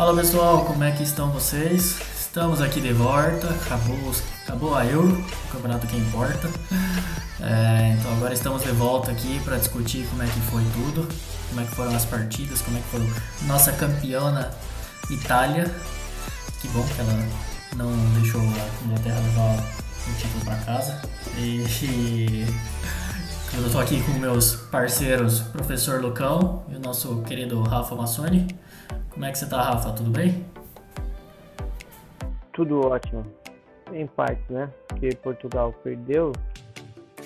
Fala pessoal, como é que estão vocês? Estamos aqui de volta, acabou, acabou a Euro, o campeonato que importa. É, então agora estamos de volta aqui para discutir como é que foi tudo, como é que foram as partidas, como é que foi nossa campeona Itália. Que bom que ela não deixou a Inglaterra levar o título para casa. E, eu estou aqui com meus parceiros, professor Lucão e o nosso querido Rafa Massoni. Como é que você tá, Rafa? Tudo bem? Tudo ótimo. Em parte, né? Porque Portugal perdeu,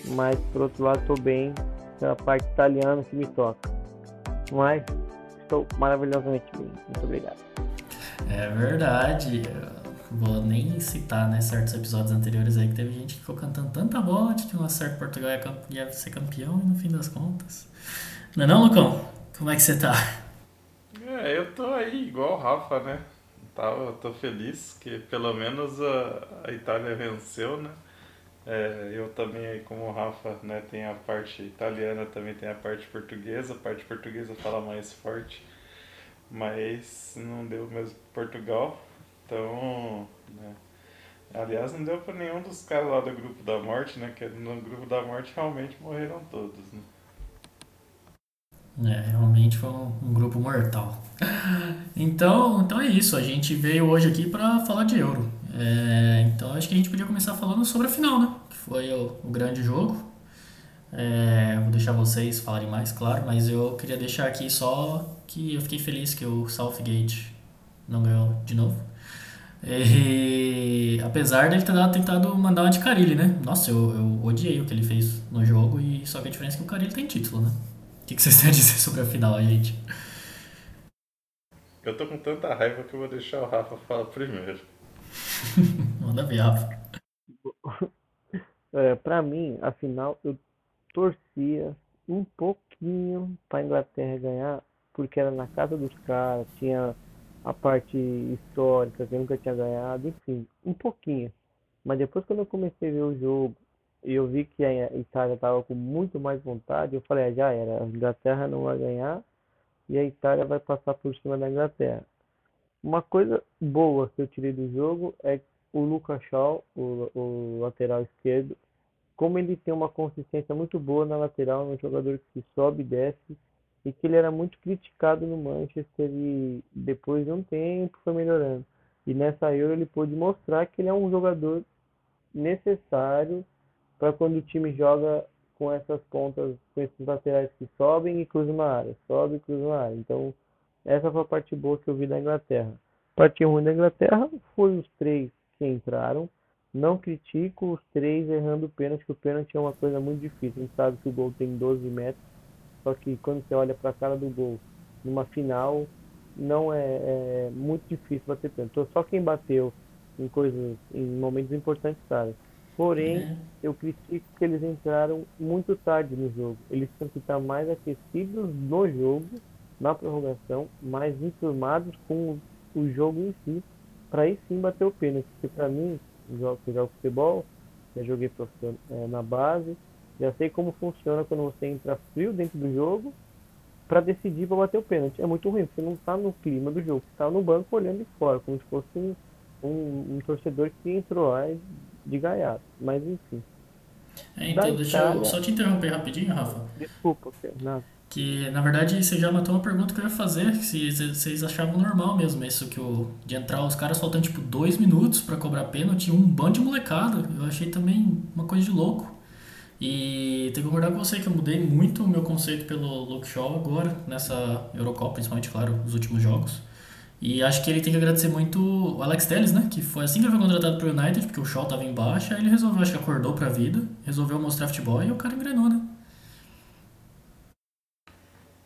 mas por outro lado estou bem pela parte italiana que me toca. Mas estou maravilhosamente bem. Muito obrigado. É verdade. vou nem citar né, certos episódios anteriores aí que teve gente que ficou cantando tanta bola de que um certo Portugal ia ser campeão e no fim das contas. Não é não, Lucão? Como é que você tá? É, eu tô aí igual o Rafa, né? Eu tô feliz que pelo menos a, a Itália venceu, né? É, eu também, como o Rafa, né, tem a parte italiana, também tem a parte portuguesa. A parte portuguesa fala mais forte, mas não deu mesmo Portugal. Então, né? Aliás, não deu para nenhum dos caras lá do grupo da morte, né? Que no grupo da morte realmente morreram todos, né? É, realmente foi um, um, grupo mortal. Então, então é isso. A gente veio hoje aqui para falar de Euro. É, então acho que a gente podia começar falando sobre a final, né? Que foi o, o grande jogo. É, vou deixar vocês falarem mais, claro, mas eu queria deixar aqui só que eu fiquei feliz que o Southgate não ganhou de novo. E, apesar dele ter tentado mandar uma de Carilli, né? Nossa, eu, eu odiei o que ele fez no jogo, e só que a diferença é que o Carilli tem título, né? O que, que vocês têm a dizer sobre a final, gente? Eu tô com tanta raiva que eu vou deixar o Rafa falar primeiro. Manda ver, Rafa. É, pra mim, a final, eu torcia um pouquinho pra Inglaterra ganhar, porque era na casa dos caras, tinha a parte histórica que eu nunca tinha ganhado, enfim, um pouquinho. Mas depois quando eu comecei a ver o jogo, eu vi que a Itália estava com muito mais vontade, eu falei, ah, já era, a Inglaterra não vai ganhar e a Itália vai passar por cima da Inglaterra. Uma coisa boa que eu tirei do jogo é o Lucas Shaw, o, o lateral esquerdo, como ele tem uma consistência muito boa na lateral, um jogador que sobe e desce, e que ele era muito criticado no Manchester e depois de um tempo foi melhorando. E nessa Euro ele pôde mostrar que ele é um jogador necessário para quando o time joga com essas pontas, com esses laterais que sobem e cruzam na área, sobe e cruzam na área. Então, essa foi a parte boa que eu vi da Inglaterra. Parte ruim da Inglaterra foi os três que entraram. Não critico os três errando o pênalti, que o pênalti é uma coisa muito difícil. A gente sabe que o gol tem 12 metros, só que quando você olha para a cara do gol numa final, não é, é muito difícil bater pênalti. Então, só quem bateu em coisas, em momentos importantes sabe. Porém, é. eu critico que eles entraram muito tarde no jogo. Eles tinham que estar mais aquecidos no jogo, na prorrogação, mais enturmados com o jogo em si, para aí sim bater o pênalti. Porque para mim, jogo, eu jogo futebol, já joguei é, na base, já sei como funciona quando você entra frio dentro do jogo para decidir para bater o pênalti. É muito ruim, você não está no clima do jogo, você está no banco olhando de fora, como se fosse um, um, um torcedor que entrou lá de gaiato, mas enfim. É, então, deixa Itália... eu só te interromper rapidinho, Rafa. Desculpa, Fernando. Que na verdade você já matou uma pergunta que eu ia fazer, se vocês achavam normal mesmo isso, que o, de entrar os caras faltando tipo dois minutos para cobrar pênalti, um bando de molecada. Eu achei também uma coisa de louco. E tenho que concordar com você que eu mudei muito o meu conceito pelo Luke Shaw agora, nessa Eurocopa, principalmente, claro, os últimos jogos. E acho que ele tem que agradecer muito o Alex Telles, né? Que foi assim que ele foi contratado pro United, porque o Shaw tava em baixa, aí ele resolveu, acho que acordou pra vida, resolveu mostrar futebol e o cara engrenou, né?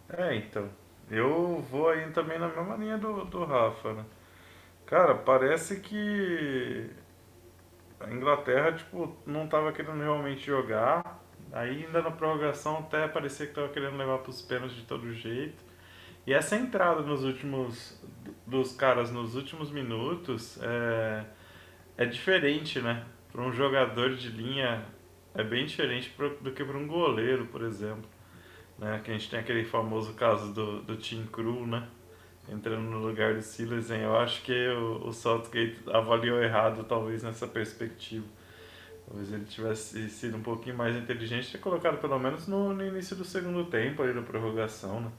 É, então. Eu vou aí também na mesma linha do, do Rafa, né? Cara, parece que a Inglaterra, tipo, não tava querendo realmente jogar. Ainda na prorrogação até parecia que tava querendo levar pros pênaltis de todo jeito. E essa entrada nos últimos dos caras nos últimos minutos é, é diferente, né? Para um jogador de linha é bem diferente pro, do que para um goleiro, por exemplo. Né? Que a gente tem aquele famoso caso do, do Tim Crew, né? entrando no lugar do Silas, eu acho que o, o Southgate avaliou errado, talvez, nessa perspectiva. Talvez ele tivesse sido um pouquinho mais inteligente ter colocado pelo menos no, no início do segundo tempo ali da prorrogação, né?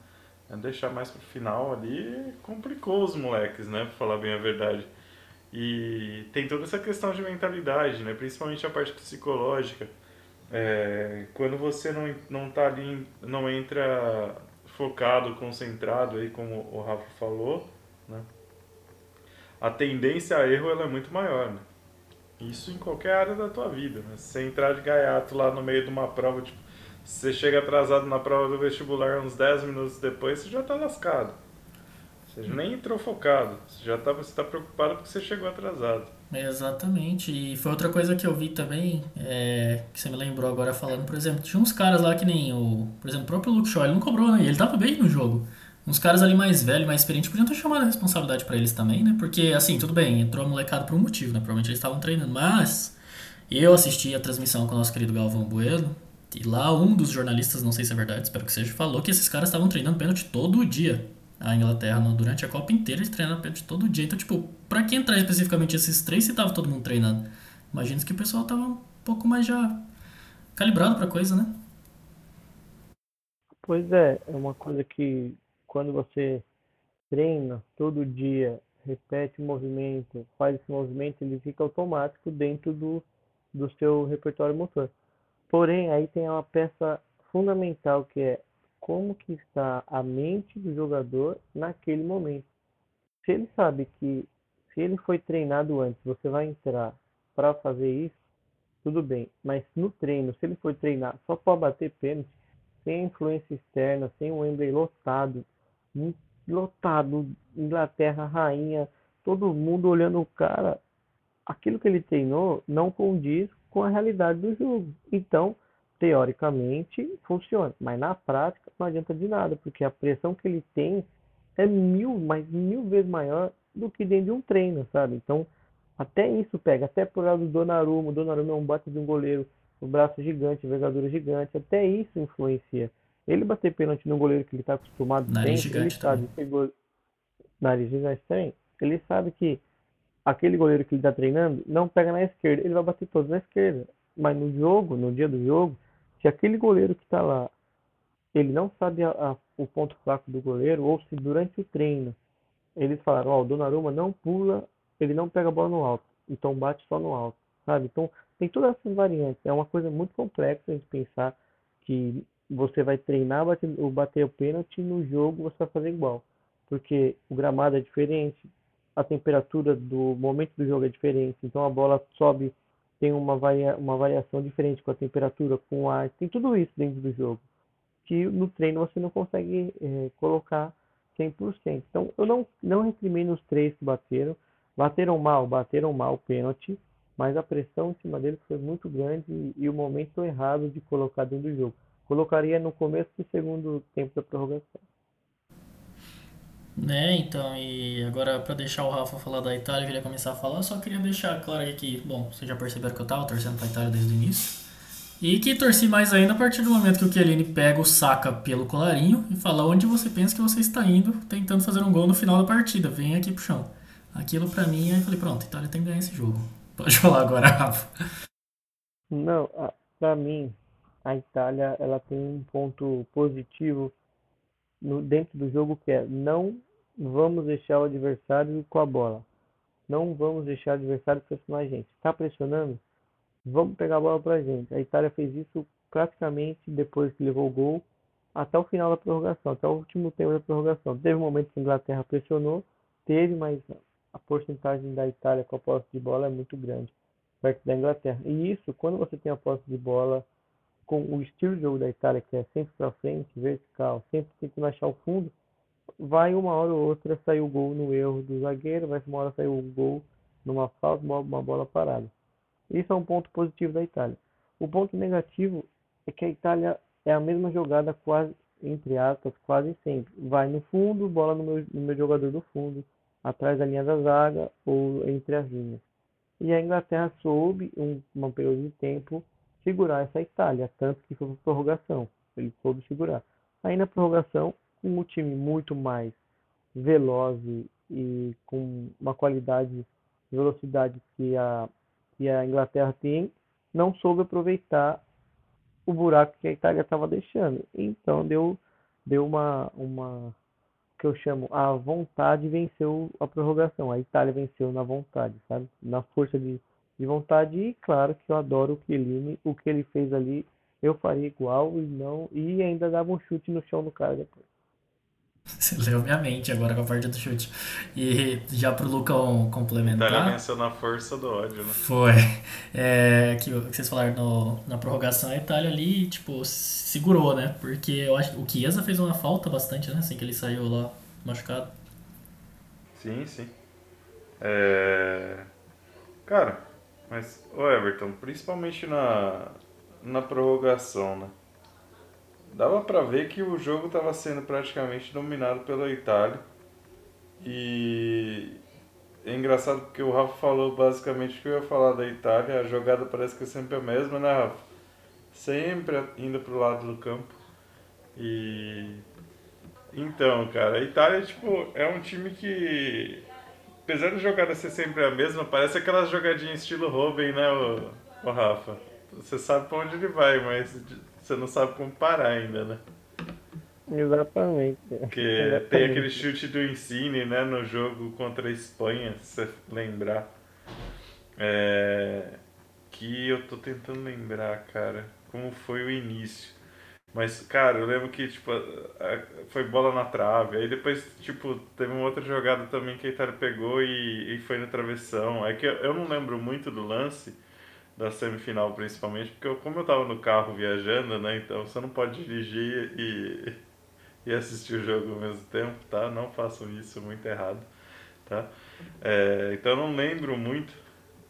É deixar mais pro final ali complicou os moleques, né? Pra falar bem a verdade. E tem toda essa questão de mentalidade, né? Principalmente a parte psicológica. É, quando você não, não tá ali, não entra focado, concentrado aí, como o Rafa falou, né? A tendência a erro ela é muito maior, né? Isso em qualquer área da tua vida, né? Se você entrar de gaiato lá no meio de uma prova, tipo, se você chega atrasado na prova do vestibular uns 10 minutos depois, você já tá lascado. Você nem entrou focado, você já tá, você tá preocupado porque você chegou atrasado. Exatamente, e foi outra coisa que eu vi também, é, que você me lembrou agora falando, por exemplo, tinha uns caras lá que nem o, por exemplo, o próprio Luke Shaw, ele não cobrou, né? Ele tava bem no jogo. Uns caras ali mais velhos, mais experientes, podiam ter chamado a responsabilidade para eles também, né? Porque, assim, tudo bem, entrou a molecada por um motivo, né? Provavelmente eles estavam treinando, mas eu assisti a transmissão com o nosso querido Galvão Bueno, e lá um dos jornalistas, não sei se é verdade, espero que seja, falou que esses caras estavam treinando pênalti todo dia. A Inglaterra, durante a Copa inteira, eles treinaram pênalti todo dia. Então, tipo, pra que entrar especificamente esses três se tava todo mundo treinando? Imagina que o pessoal tava um pouco mais já calibrado pra coisa, né? Pois é, é uma coisa que quando você treina todo dia, repete o movimento, faz esse movimento, ele fica automático dentro do, do seu repertório motor. Porém, aí tem uma peça fundamental que é como que está a mente do jogador naquele momento. Se ele sabe que se ele foi treinado antes, você vai entrar para fazer isso, tudo bem. Mas no treino, se ele foi treinar só para bater pênalti, sem influência externa, sem o Wembley lotado, lotado, Inglaterra rainha, todo mundo olhando o cara, aquilo que ele treinou não condiz com a realidade do jogo. Então, teoricamente, funciona, mas na prática não adianta de nada, porque a pressão que ele tem é mil, mas mil vezes maior do que dentro de um treino, sabe? Então, até isso pega, até por lado do Donnarumma, o Donnarumma é um bate de um goleiro, o braço gigante, envergadura gigante, até isso influencia. Ele bater pênalti no goleiro que ele está acostumado nariz sempre, ele sabe nariz gigante tem, ele sabe que aquele goleiro que ele está treinando não pega na esquerda, ele vai bater todo na esquerda. Mas no jogo, no dia do jogo, se aquele goleiro que está lá, ele não sabe a, a, o ponto fraco do goleiro, ou se durante o treino eles falaram, ó, oh, o Donnarumma não pula, ele não pega a bola no alto, então bate só no alto, sabe? Então tem todas essas variantes, é uma coisa muito complexa de pensar que você vai treinar bater, bater o pênalti no jogo você vai fazer igual, porque o gramado é diferente, a temperatura do momento do jogo é diferente, então a bola sobe tem uma, varia, uma variação diferente com a temperatura, com o ar, tem tudo isso dentro do jogo, que no treino você não consegue é, colocar 100%. Então, eu não, não recrimino os três que bateram, bateram mal, bateram mal o pênalti, mas a pressão em cima deles foi muito grande e, e o momento errado de colocar dentro do jogo. Colocaria no começo do segundo tempo da prorrogação. Né, então, e agora para deixar o Rafa falar da Itália, que ele ia começar a falar, eu só queria deixar claro aí que, bom, vocês já perceberam que eu tava torcendo pra Itália desde o início. E que torci mais ainda a partir do momento que o Chiellini pega o saca pelo colarinho e fala onde você pensa que você está indo, tentando fazer um gol no final da partida, vem aqui pro chão. Aquilo pra mim, eu falei, pronto, a Itália tem que ganhar esse jogo. Pode falar agora, Rafa. Não, pra mim, a Itália, ela tem um ponto positivo no, dentro do jogo que é não vamos deixar o adversário com a bola. Não vamos deixar o adversário pressionar a gente. Está pressionando? Vamos pegar a bola para a gente. A Itália fez isso praticamente depois que levou o gol até o final da prorrogação, até o último tempo da prorrogação. Teve um momento que a Inglaterra pressionou, teve, mas a porcentagem da Itália com a posse de bola é muito grande perto da Inglaterra. E isso, quando você tem a posse de bola com o estilo de jogo da Itália, que é sempre para frente, vertical, sempre tentando achar o fundo, vai uma hora ou outra sair o gol no erro do zagueiro, vai uma hora sair o gol numa falta, uma, bola parada. Isso é um ponto positivo da Itália. O ponto negativo é que a Itália é a mesma jogada quase, entre aspas, quase sempre. Vai no fundo, bola no meu, no meu jogador do fundo, atrás da linha da zaga ou entre as linhas. E a Inglaterra soube, um, um período de tempo, segurar essa Itália, tanto que foi para prorrogação. Ele soube segurar. Aí na prorrogação, o time muito mais veloz e, com uma qualidade, velocidade que a, que a Inglaterra tem, não soube aproveitar o buraco que a Itália estava deixando. Então deu, deu uma, uma que eu chamo a vontade venceu a prorrogação. A Itália venceu na vontade, sabe? Na força de, de vontade e claro que eu adoro o Chiellini, o que ele fez ali, eu faria igual e não e ainda dava um chute no chão do cara depois. Você leu minha mente agora com a parte do chute. E já pro Lucão complementar. Itália venceu na força do ódio, né? Foi. É, que, que vocês falaram no, na prorrogação, a Itália ali, tipo, segurou, né? Porque eu acho o Chiesa fez uma falta bastante, né? Assim que ele saiu lá machucado. Sim, sim. É... Cara, mas, o Everton, principalmente na, na prorrogação, né? Dava para ver que o jogo estava sendo praticamente dominado pela Itália. E é engraçado porque o Rafa falou basicamente o que eu ia falar da Itália. A jogada parece que é sempre a mesma, né, Rafa? Sempre indo pro lado do campo. E. Então, cara, a Itália, tipo, é um time que. Apesar da jogada ser sempre a mesma, parece aquelas jogadinhas estilo Robin, né, o, o Rafa? Você sabe pra onde ele vai, mas você não sabe como parar ainda, né? Exatamente. Porque Exatamente. tem aquele chute do Insigne, né, no jogo contra a Espanha, se você lembrar. É... Que eu tô tentando lembrar, cara, como foi o início. Mas, cara, eu lembro que, tipo, foi bola na trave. Aí depois, tipo, teve uma outra jogada também que a Itália pegou e, e foi no travessão. É que eu, eu não lembro muito do lance, da semifinal principalmente, porque eu, como eu tava no carro viajando, né, então você não pode dirigir e, e assistir o jogo ao mesmo tempo, tá? Não façam isso, muito errado, tá? É, então eu não lembro muito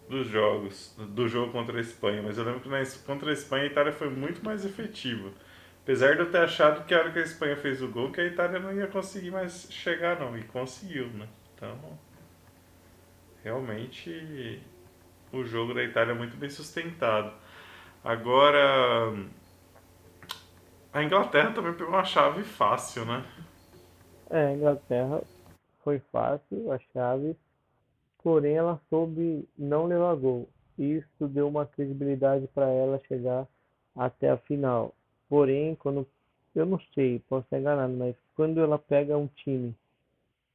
dos jogos, do jogo contra a Espanha, mas eu lembro que na, contra a Espanha a Itália foi muito mais efetiva. Apesar de eu ter achado que a hora que a Espanha fez o gol, que a Itália não ia conseguir mais chegar não, e conseguiu, né? Então, realmente o jogo da Itália é muito bem sustentado. Agora, a Inglaterra também pegou uma chave fácil, né? É, a Inglaterra foi fácil, a chave, porém ela soube não levar gol. Isso deu uma credibilidade para ela chegar até a final. Porém, quando eu não sei, posso estar enganado, mas quando ela pega um time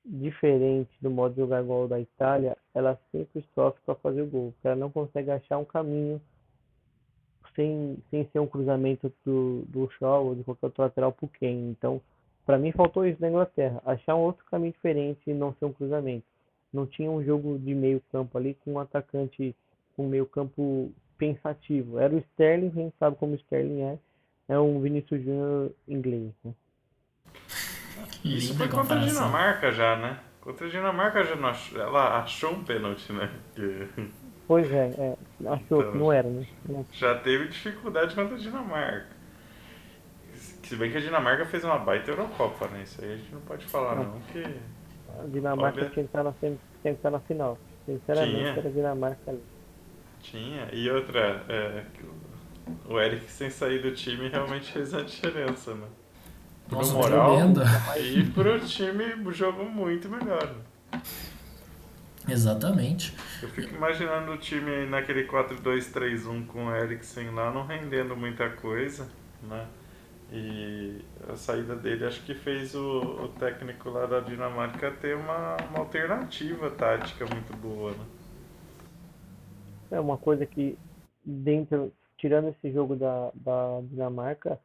diferente do modo de jogar igual da Itália, ela sempre sofre para fazer o gol. Ela não consegue achar um caminho sem, sem ser um cruzamento do, do Shaw ou de qualquer outro lateral para Kane. Então, para mim faltou isso na Inglaterra, achar um outro caminho diferente e não ser um cruzamento. Não tinha um jogo de meio campo ali com um atacante com um meio campo pensativo. Era o Sterling, gente sabe como o Sterling é, é um Vinícius Júnior inglês. Né? Isso foi contra a Dinamarca já, né? Contra a Dinamarca já não achou, ela achou um pênalti, né? Que... Pois é, é achou então, que não era, né? Já teve dificuldade contra a Dinamarca. Se bem que a Dinamarca fez uma baita Eurocopa, né? Isso aí a gente não pode falar não, não que... A Dinamarca Olha... tinha, que estar na, tinha que estar na final. Sinceramente, tinha. era a Dinamarca ali. Tinha. E outra, é, o Eric sem sair do time realmente fez a diferença, né? Nossa, pro moral e pro time jogou muito melhor. Exatamente. Eu fico imaginando o time naquele 4-2-3-1 com o Eriksen lá não rendendo muita coisa, né? E a saída dele acho que fez o, o técnico lá da Dinamarca ter uma, uma alternativa tática muito boa, né? É uma coisa que dentro, tirando esse jogo da, da Dinamarca,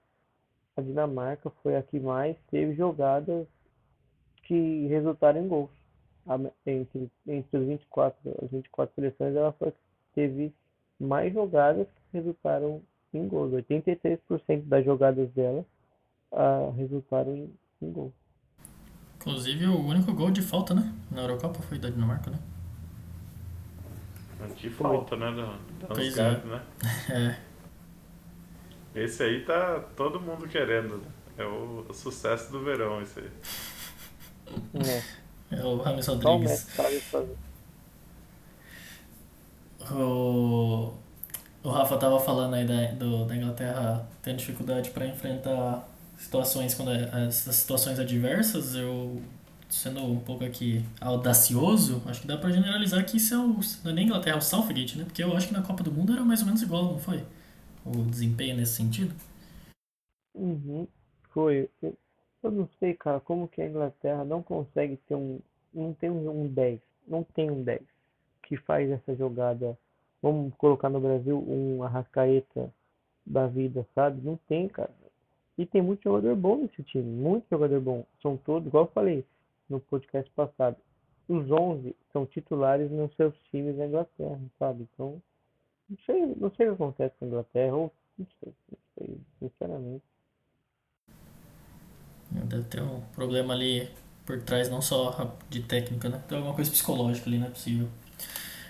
a Dinamarca foi a que mais teve jogadas que resultaram em gols. Entre, entre as 24, as 24 seleções, ela foi, teve mais jogadas que resultaram em gols. 83% das jogadas dela uh, resultaram em, em gol. Inclusive, o único gol de falta, né? Na Eurocopa foi da Dinamarca, né? De falta, né? Da, da pois é. né? é. Esse aí tá todo mundo querendo. Né? É o, o sucesso do verão, esse aí. É, é o Rames Rodrigues. O, o Rafa tava falando aí da, do, da Inglaterra tendo dificuldade para enfrentar situações quando é, as situações adversas. Eu sendo um pouco aqui audacioso, acho que dá pra generalizar que isso é o. Não é nem Inglaterra, é o Southgate, né? Porque eu acho que na Copa do Mundo era mais ou menos igual, não foi? O desempenho nesse sentido. Uhum, foi. Eu, não sei, cara, como que a Inglaterra não consegue ter um. Não tem um 10. Não tem um 10 que faz essa jogada. Vamos colocar no Brasil um Arrascaeta da vida, sabe? Não tem, cara. E tem muito jogador bom nesse time, muito jogador bom. São todos, igual eu falei no podcast passado, os 11 são titulares nos seus times na Inglaterra, sabe? Então, não sei, não sei o que acontece com a Inglaterra, ou não sei, não sei, sinceramente. Deve ter um problema ali por trás, não só de técnica, né? Tem alguma coisa psicológica ali, não é possível.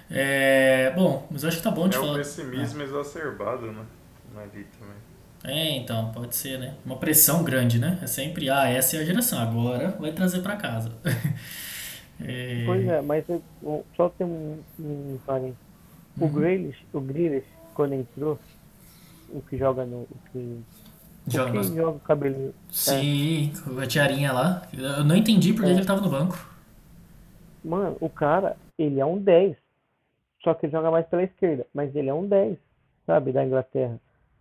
É, bom, mas acho que tá bom de é falar. É o pessimismo exacerbado, né? Ali também. É, então, pode ser, né? Uma pressão grande, né? É sempre, ah, essa é a geração, agora vai trazer para casa. é... Pois é, mas eu, só tem um, um parênteses. O uhum. Grealish, o Grealish, quando entrou, o que joga no... O que, joga, o joga o cabelinho. Sim, é. a tiarinha lá. Eu não entendi por que é. ele tava no banco. Mano, o cara, ele é um 10. Só que ele joga mais pela esquerda. Mas ele é um 10, sabe, da Inglaterra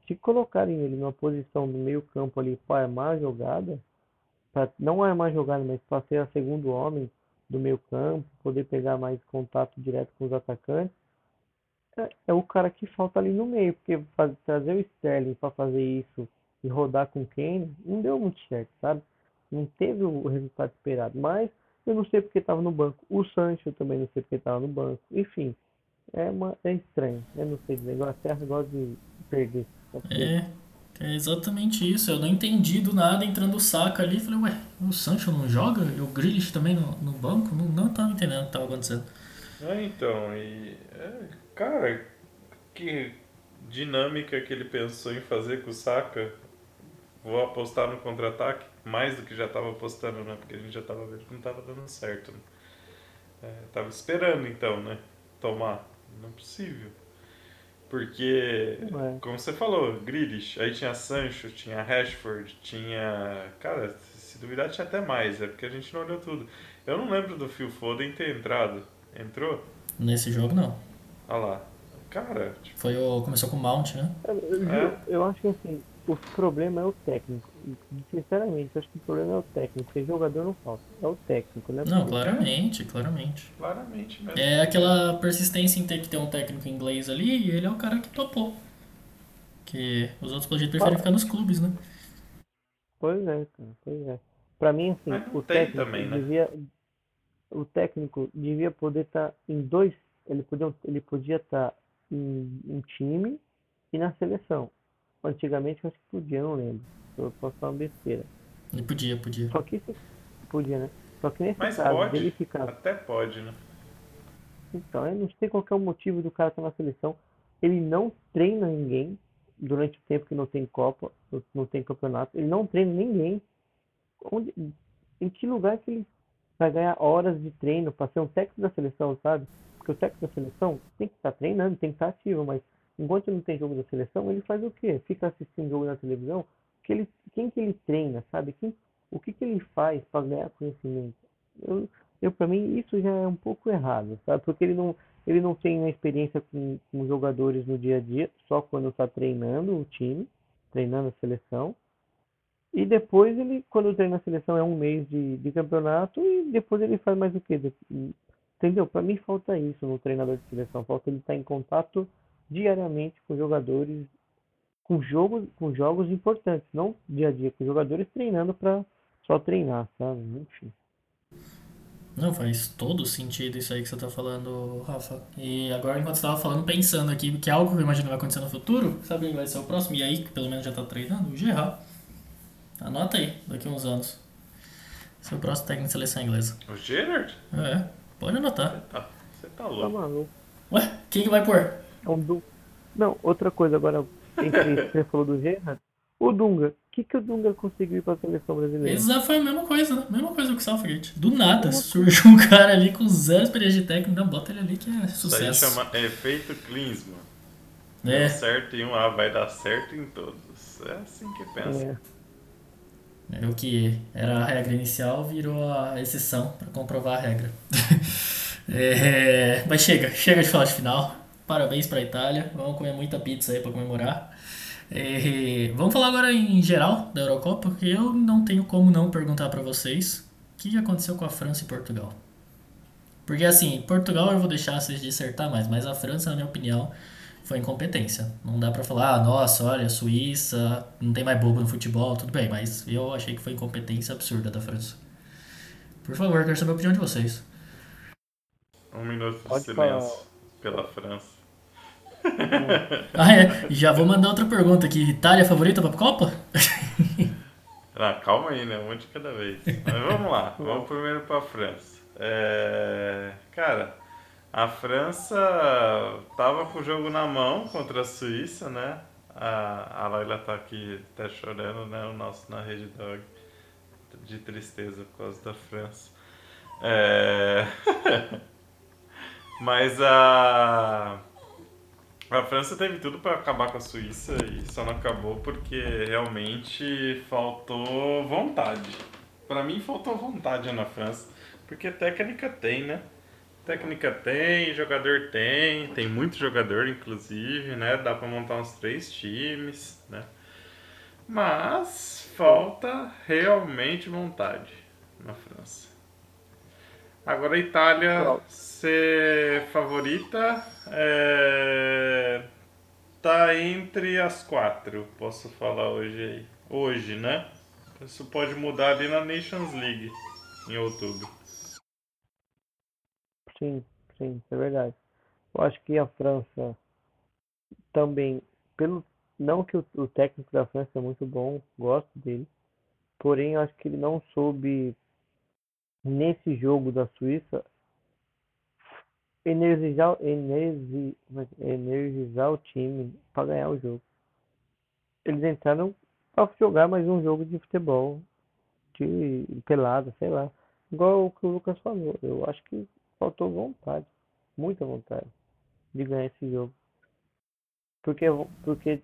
se colocarem ele numa posição do meio campo ali para armar a jogada, para não armar a jogada, mas para ser a segundo homem do meio campo, poder pegar mais contato direto com os atacantes, é, é o cara que falta ali no meio, porque fazer, trazer o Sterling para fazer isso e rodar com quem não deu muito certo, sabe? Não teve o resultado esperado, mas eu não sei porque estava no banco. O Sancho também não sei porque estava no banco. Enfim, é, uma, é estranho. Eu não sei dizer. Inglaterra gosta de perder. É, é exatamente isso. Eu não entendi do nada entrando o saco ali. Falei, ué, o Sancho não joga? E o Grealish também no, no banco? Não, não tava entendendo o que tava acontecendo. É, então, e. É, cara, que dinâmica que ele pensou em fazer com o Saka. Vou apostar no contra-ataque, mais do que já estava apostando, né? Porque a gente já estava vendo que não estava dando certo. Né? É, tava esperando então, né? Tomar. Não é possível. Porque, é. como você falou, Grealish, aí tinha Sancho, tinha Rashford, tinha. Cara, se duvidar tinha até mais, é porque a gente não olhou tudo. Eu não lembro do Phil Foden ter entrado. Entrou? Nesse jogo não. Olha lá. Cara. Tipo... Foi o. Começou com o Mount, né? Eu, é? eu acho que assim, o problema é o técnico. Sinceramente, acho que o problema é o técnico, porque jogador não falta. É o técnico, né? Não, claramente, claramente. Claramente mesmo. É aquela persistência em ter que ter um técnico inglês ali e ele é o cara que topou. Que os outros projetos preferem ficar nos clubes, né? Pois é, cara, pois é. Pra mim, assim, o técnico também, né? devia. O técnico devia poder estar tá em dois. Ele podia, ele podia estar tá em um time e na seleção. Antigamente eu acho que podia, não lembro. Eu posso falar uma besteira. Ele podia, podia. Só que isso podia, né? Só que nesse Mas caso, pode, ele ficar. Até pode, né? Então, eu não sei qual é o motivo do cara estar na seleção. Ele não treina ninguém durante o tempo que não tem Copa, não tem campeonato. Ele não treina ninguém. Onde, em que lugar que ele vai ganhar horas de treino para ser um técnico da seleção, sabe? Porque o técnico da seleção tem que estar treinando, tem que estar ativo, mas enquanto não tem jogo da seleção, ele faz o quê? Fica assistindo jogo na televisão? Que ele, quem que ele treina, sabe? Quem, o que, que ele faz para ganhar conhecimento? Eu, eu para mim isso já é um pouco errado, sabe? Porque ele não ele não tem uma experiência com, com jogadores no dia a dia, só quando está treinando o time, treinando a seleção. E depois ele, quando treina a seleção, é um mês de, de campeonato e depois ele faz mais o quê? Entendeu? Para mim falta isso no treinador de seleção, falta ele estar em contato diariamente com jogadores, com jogos, com jogos importantes, não dia a dia, com jogadores treinando para só treinar, sabe? Enfim. Não, faz todo sentido isso aí que você tá falando, Rafa. E agora, enquanto você tava falando, pensando aqui, que é algo que eu imagino vai acontecer no futuro, sabe quem vai ser o próximo? E aí, pelo menos já tá treinando? O Gerard. Anota aí, daqui a uns anos. Seu próximo técnico de seleção inglesa. O Gerard? É, pode anotar. Você tá, você tá louco. Tá maluco. Ué, quem que vai pôr? É um du... Não, outra coisa agora, entre você falou do Gerrard, o Dunga. O que, que o Dunga conseguiu ir pra seleção brasileira? Exato, foi a mesma coisa, né? Mesma coisa que o Southgate. Do nada, surgiu um cara ali com zero experiência de técnico, não, bota ele ali que é sucesso. Isso aí chama efeito Klinsmann. É. Deu certo em um, ah, vai dar certo em todos. É assim que pensa. É. É o que era a regra inicial virou a exceção para comprovar a regra. é, mas chega, chega de falar de final. Parabéns para a Itália. Vamos comer muita pizza aí para comemorar. É, vamos falar agora em geral da Eurocopa, porque eu não tenho como não perguntar para vocês o que aconteceu com a França e Portugal. Porque assim, Portugal eu vou deixar vocês dissertar mais, mas a França, na minha opinião, foi incompetência. Não dá pra falar, ah, nossa, olha, Suíça, não tem mais bobo no futebol, tudo bem, mas eu achei que foi incompetência absurda da França. Por favor, quero saber a opinião de vocês. Um minuto de Pode silêncio falar. pela França. ah, é? Já vou mandar outra pergunta aqui. Itália favorita pra Copa? ah, calma aí, né? Um monte de cada vez. Mas vamos lá. Vamos primeiro pra França. É... Cara, a França tava com o jogo na mão contra a Suíça, né? A, a Laila tá aqui tá chorando, né? O nosso na Rede Dog de tristeza por causa da França. É... Mas a a França teve tudo para acabar com a Suíça e só não acabou porque realmente faltou vontade. Para mim faltou vontade na França, porque técnica tem, né? Técnica tem, jogador tem, tem muito jogador inclusive, né? Dá para montar uns três times, né? Mas falta realmente vontade na França. Agora a Itália ser favorita é, tá entre as quatro, posso falar hoje aí. Hoje, né? Isso pode mudar ali na Nations League em outubro. Sim, sim, é verdade. Eu acho que a França também, pelo não que o, o técnico da França é muito bom, gosto dele, porém eu acho que ele não soube nesse jogo da Suíça energizar, energi, energizar o time para ganhar o jogo. Eles entraram para jogar mais um jogo de futebol, de pelada, sei lá. Igual o que o Lucas falou. Eu acho que faltou vontade, muita vontade de ganhar esse jogo. Porque, porque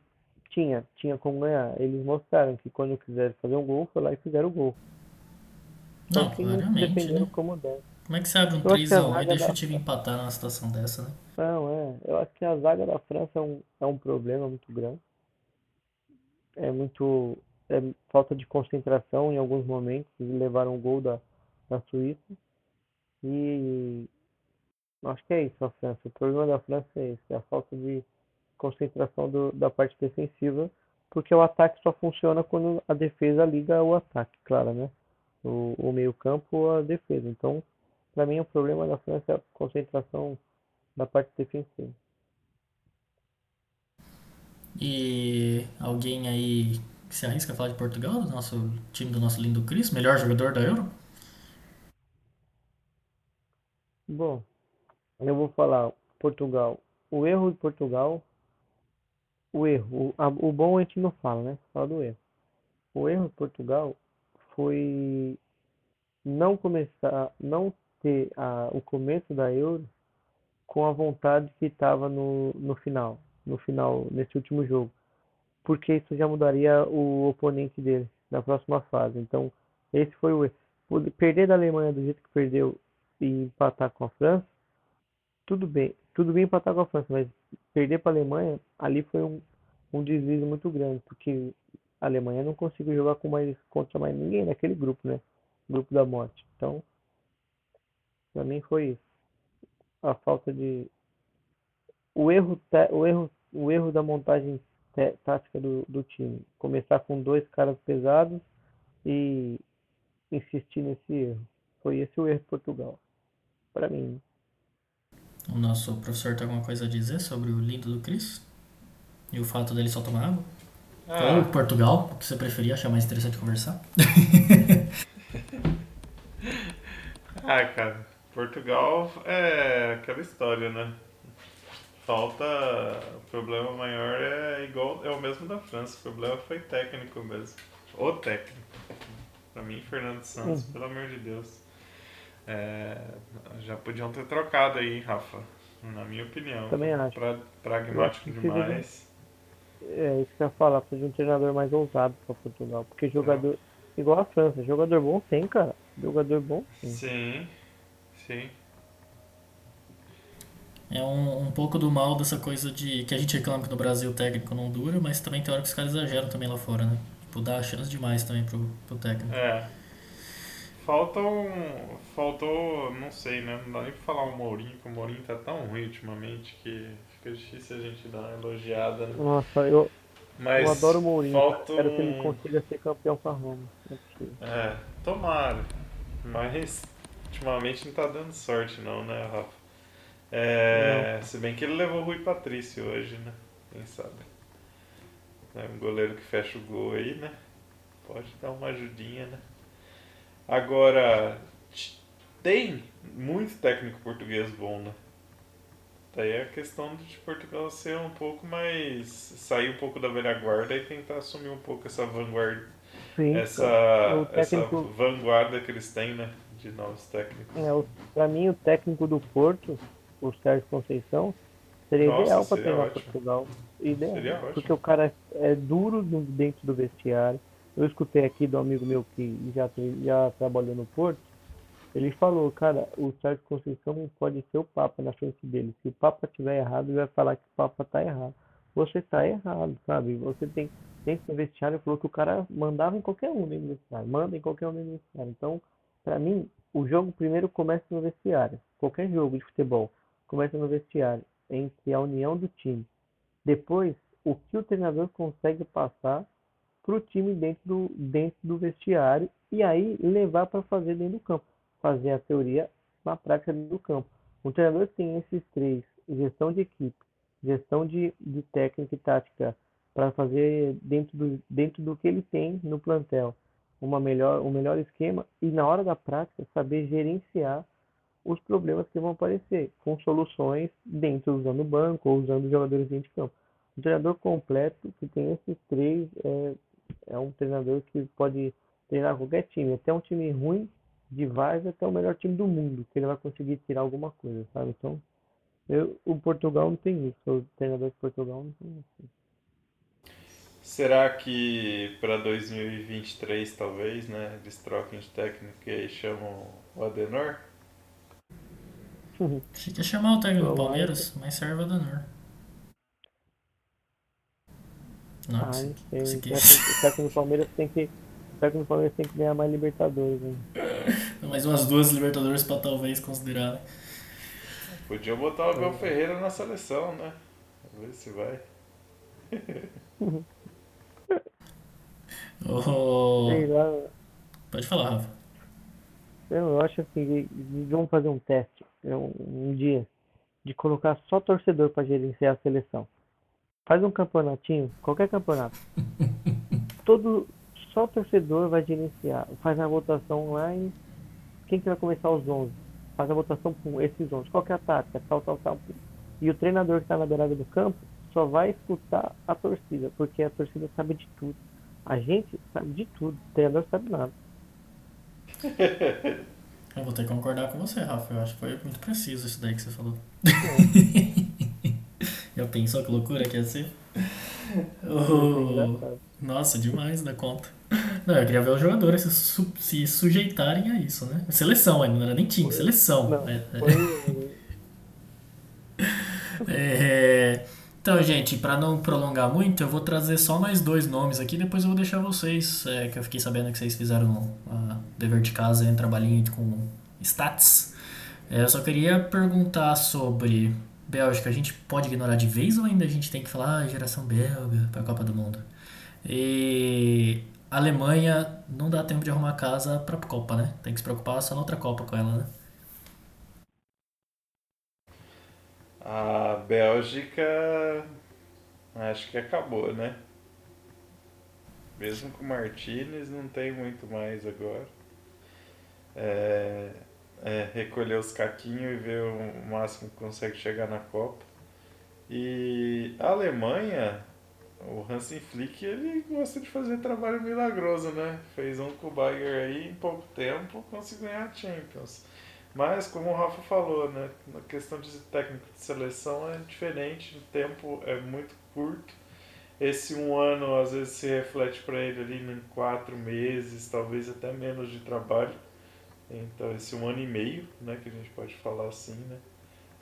tinha, tinha como ganhar. Eles mostraram que quando quiseram fazer um gol, foi lá e fizeram o gol. Não, claramente, né? como. Como é que você abre um 3x1 e deixa da... o time empatar numa situação dessa, né? Não, é. Eu acho que a zaga da França é um, é um problema muito grande. É muito. É falta de concentração em alguns momentos. Eles levaram o gol da, da Suíça. E acho que é isso a França. O problema da França é esse, é a falta de concentração do, da parte defensiva, porque o ataque só funciona quando a defesa liga o ataque, claro, né? O, o meio campo ou a defesa. Então, para mim, o problema da França é a concentração da parte defensiva. E alguém aí se arrisca a falar de Portugal, do nosso time do nosso lindo Cris, melhor jogador da Euro? Bom, eu vou falar Portugal. O erro de Portugal, o erro, o, a, o bom a gente não fala, né? Fala do erro. O erro de Portugal foi não começar, não ter a, o começo da Euro com a vontade que estava no, no final, no final, nesse último jogo. Porque isso já mudaria o oponente dele na próxima fase. Então, esse foi o perder da Alemanha do jeito que perdeu e empatar com a França, tudo bem, tudo bem empatar com a França, mas perder para a Alemanha ali foi um, um deslize muito grande, porque a Alemanha não conseguiu jogar com mais contra mais ninguém naquele grupo, né? Grupo da morte. Então, para mim foi. A falta de o erro o erro o erro da montagem tática do, do time. Começar com dois caras pesados e insistir nesse erro. Foi esse o erro de Portugal. Para mim. O nosso professor tem alguma coisa a dizer sobre o lindo do Cris? E o fato dele só tomar água? Ah. Ou Portugal, o que você preferia, achar mais interessante conversar? ah, cara. Portugal é aquela história, né? Falta. O problema maior é igual. É o mesmo da França. O problema foi técnico mesmo. O técnico. Pra mim, Fernando Santos, uhum. pelo amor de Deus. É, já podiam ter trocado aí, Rafa. Na minha opinião. Também acho. Pra, pragmático demais. De, é isso que eu ia falar, precisa de um treinador mais ousado para Portugal. Porque jogador. igual a França. Jogador bom tem, cara. Jogador bom tem. Sim, sim. É um, um pouco do mal dessa coisa de que a gente reclama que no Brasil o técnico não dura, mas também tem hora que os caras exageram também lá fora, né? Tipo, dá chance demais também pro, pro técnico. É. Falta um. Faltou. Não sei, né? Não dá nem pra falar o Mourinho, que o Mourinho tá tão ruim ultimamente que fica difícil a gente dar uma elogiada, né? Nossa, eu. Mas eu adoro o Mourinho. Falta um... Quero que ele consiga ser campeão com a Roma. É, tomara. Mas ultimamente não tá dando sorte não, né, Rafa? É, se bem que ele levou o Rui Patrício hoje, né? Quem sabe? É um goleiro que fecha o gol aí, né? Pode dar uma ajudinha, né? Agora, tem muito técnico português bom, né? Daí é a questão de Portugal ser um pouco mais. sair um pouco da velha guarda e tentar assumir um pouco essa vanguarda. Sim, essa, técnico... essa vanguarda que eles têm, né? De novos técnicos. É, pra mim, o técnico do Porto, o Sérgio Conceição, seria Nossa, ideal para treinar ótimo. Portugal. Ideal. Porque o cara é duro dentro do vestiário. Eu escutei aqui do amigo meu que já, já trabalhou no Porto ele falou, cara, o Sérgio Conceição pode ser o Papa na frente dele. Se o Papa estiver errado, ele vai falar que o Papa está errado. Você está errado, sabe? Você tem dentro do vestiário, falou que o cara mandava em qualquer um dentro do vestiário, manda em qualquer um dentro do vestiário. Então, para mim, o jogo primeiro começa no vestiário. Qualquer jogo de futebol começa no vestiário, entre a união do time. Depois, o que o treinador consegue passar para o time dentro do, dentro do vestiário e aí levar para fazer dentro do campo fazer a teoria na prática do campo. O treinador tem esses três, gestão de equipe, gestão de, de técnica e tática, para fazer dentro do, dentro do que ele tem no plantel uma melhor, um melhor esquema e na hora da prática saber gerenciar os problemas que vão aparecer com soluções dentro usando o banco ou usando os jogadores dentro de campo. Um treinador completo que tem esses três é, é um treinador que pode treinar qualquer time, até um time ruim de Vaz até o melhor time do mundo, que ele vai conseguir tirar alguma coisa, sabe? Então, eu, o Portugal não tem isso, o treinador de Portugal não tem isso. Será que para 2023 talvez, né, eles troquem de técnico e chamam o Adenor? Fica chamar o técnico do Palmeiras, mas serve o Adenor. Nossa, ah, não sei. O técnico do Palmeiras tem que o técnico do Palmeiras tem que ganhar mais Libertadores. Né? mais umas duas Libertadores pra talvez considerar. Podia botar o Abel Ferreira na seleção, né? Vamos ver se vai. oh... Pode falar, Rafa. Eu acho assim, vamos fazer um teste um, um dia de colocar só torcedor para gerenciar a seleção. Faz um campeonatinho, qualquer campeonato. Todo, só o torcedor vai gerenciar. Faz a votação online. Quem que vai começar os 11? Faz a votação com esses 11. Qual que é a tática? Tal, tal, tal. E o treinador que está na beirada do campo só vai escutar a torcida, porque a torcida sabe de tudo. A gente sabe de tudo. O treinador sabe nada. Eu vou ter que concordar com você, Rafa. Eu acho que foi muito preciso isso daí que você falou. Já pensou que loucura que ia ser? Oh, nossa, demais da conta. Não, eu queria ver os jogadores se, su se sujeitarem a isso, né? Seleção ainda, não era nem time, seleção. Não, é, é. é, então, gente, para não prolongar muito, eu vou trazer só mais dois nomes aqui, depois eu vou deixar vocês, é, que eu fiquei sabendo que vocês fizeram a dever de casa, um trabalhinho com stats. É, eu só queria perguntar sobre Bélgica, a gente pode ignorar de vez ou ainda a gente tem que falar ah, geração belga para a Copa do Mundo? E Alemanha não dá tempo de arrumar casa para a Copa, né? Tem que se preocupar só na outra Copa com ela, né? A Bélgica acho que acabou, né? Mesmo com o Martinez não tem muito mais agora. É, é, recolher os caquinhos e ver o máximo que consegue chegar na Copa. E a Alemanha, o Hansi Flick, ele gosta de fazer trabalho milagroso, né? Fez um com o Bayern aí em pouco tempo, conseguiu ganhar a Champions. Mas, como o Rafa falou, né? Na questão de técnico de seleção é diferente, o tempo é muito curto esse um ano às vezes se reflete para ele ali em quatro meses, talvez até menos de trabalho. Então esse um ano e meio, né, que a gente pode falar assim, né?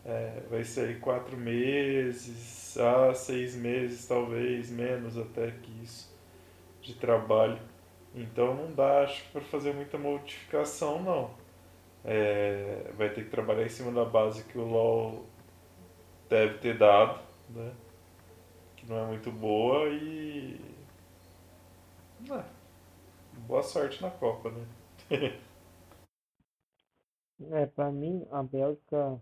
É, vai ser quatro meses, a seis meses talvez, menos até que isso, de trabalho. Então não dá, acho, para fazer muita modificação não. É, vai ter que trabalhar em cima da base que o LoL deve ter dado, né? Que não é muito boa e. É, boa sorte na Copa, né? é, pra mim a Bélgica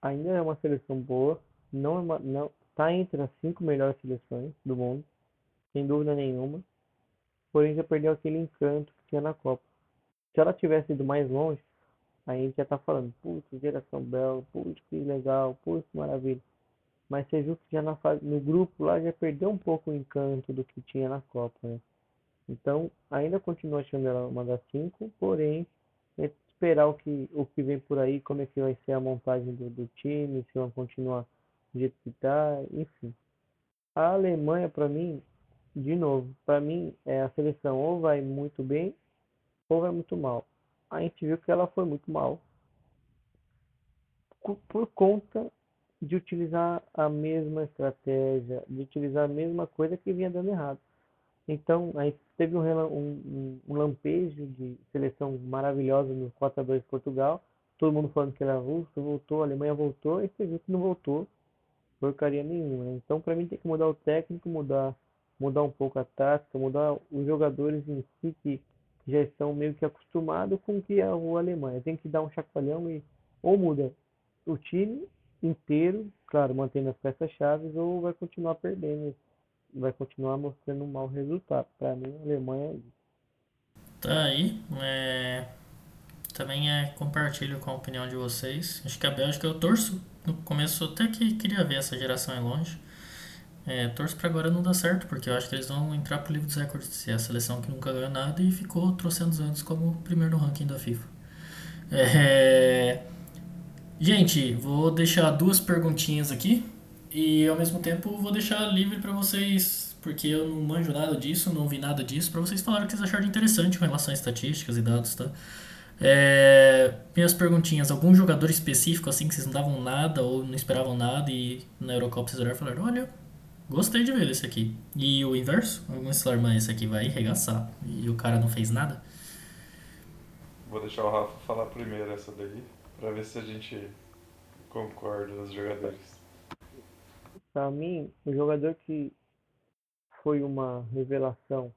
ainda é uma seleção boa, não é uma, não tá entre as cinco melhores seleções do mundo, sem dúvida nenhuma. Porém já perdeu aquele encanto que tinha na Copa. Se ela tivesse ido mais longe, a gente já tá falando, putz, geração belga, putz, que legal, putz, que maravilha. Mas você viu que já na fase, no grupo lá já perdeu um pouco o encanto do que tinha na Copa, né? Então, ainda continuo achando ela uma das cinco, porém, esperar o que, o que vem por aí, como é que vai ser a montagem do, do time, se vão continuar do jeito que tá, enfim. A Alemanha, para mim, de novo, para mim, é a seleção ou vai muito bem ou vai muito mal. A gente viu que ela foi muito mal por conta de utilizar a mesma estratégia, de utilizar a mesma coisa que vinha dando errado. Então, aí teve um, um, um, lampejo de seleção maravilhosa no 4x2 Portugal. Todo mundo falando que era russo, voltou, a Alemanha voltou, e você viu que não voltou porcaria nenhuma. Né? Então, para mim, tem que mudar o técnico, mudar, mudar um pouco a tática, mudar os jogadores em si que já estão meio que acostumados com o que é o Alemanha. Tem que dar um chacoalhão e ou muda o time inteiro, claro, mantendo as peças chaves, ou vai continuar perdendo vai continuar mostrando um mau resultado. Para mim, a Alemanha é isso. Tá aí. É... Também é, compartilho com a opinião de vocês. Acho que a Bélgica eu torço. No começo até que queria ver essa geração aí longe. É, torço para agora não dar certo, porque eu acho que eles vão entrar pro livro dos recordes. Se é a seleção que nunca ganhou nada e ficou trocentos anos como primeiro no ranking da FIFA. É... Gente, vou deixar duas perguntinhas aqui e ao mesmo tempo vou deixar livre para vocês, porque eu não manjo nada disso, não vi nada disso, para vocês falarem o que vocês acharam interessante com relação a estatísticas e dados, tá? É, minhas perguntinhas, algum jogador específico assim que vocês não davam nada ou não esperavam nada e na Eurocopa vocês olharam e falaram, olha, gostei de ver esse aqui. E o inverso? Alguns falaram, mas esse aqui vai arregaçar. E o cara não fez nada? Vou deixar o Rafa falar primeiro essa daí, pra ver se a gente concorda nos jogadores. Para mim, o jogador que foi uma revelação,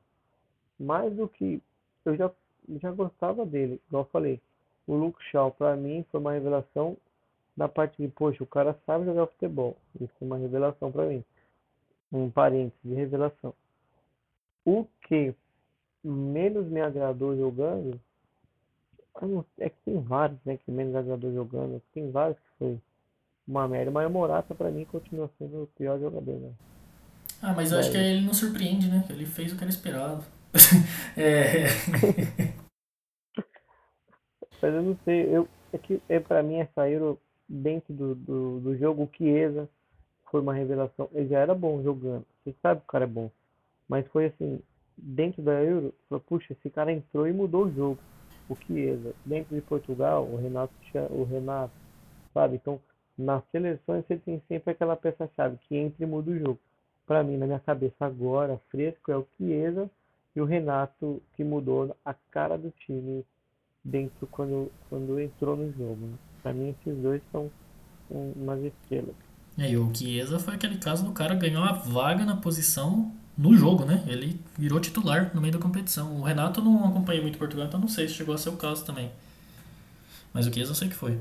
mais do que eu já, já gostava dele, igual eu falei, o Luke Shaw para mim foi uma revelação na parte de, poxa, o cara sabe jogar futebol. Isso foi uma revelação para mim. Um parênteses de revelação. O que menos me agradou jogando, é que tem vários, né, que menos agradou jogando, tem vários que foi uma merda. Mas o Morata, pra mim, continua sendo o pior jogador, né? Ah, mas eu acho que ele não surpreende, né? Ele fez o que era esperado. é. mas eu não sei, eu, é que é, pra mim essa Euro dentro do, do, do jogo, o Chiesa foi uma revelação. Ele já era bom jogando, você sabe que o cara é bom. Mas foi assim, dentro da Euro, falou, puxa, esse cara entrou e mudou o jogo. O Chiesa. Dentro de Portugal, o Renato, o Renato, sabe? Então, nas seleções você tem sempre aquela peça-chave que entra e muda o jogo. Para mim, na minha cabeça agora, fresco é o Chiesa e o Renato que mudou a cara do time dentro quando, quando entrou no jogo. Né? Para mim, esses dois são um, umas estrelas. É, e o Chiesa foi aquele caso do cara ganhou a vaga na posição no jogo, né? Ele virou titular no meio da competição. O Renato não acompanha muito Portugal, então não sei se chegou a ser o caso também. Mas o Chiesa eu sei que foi.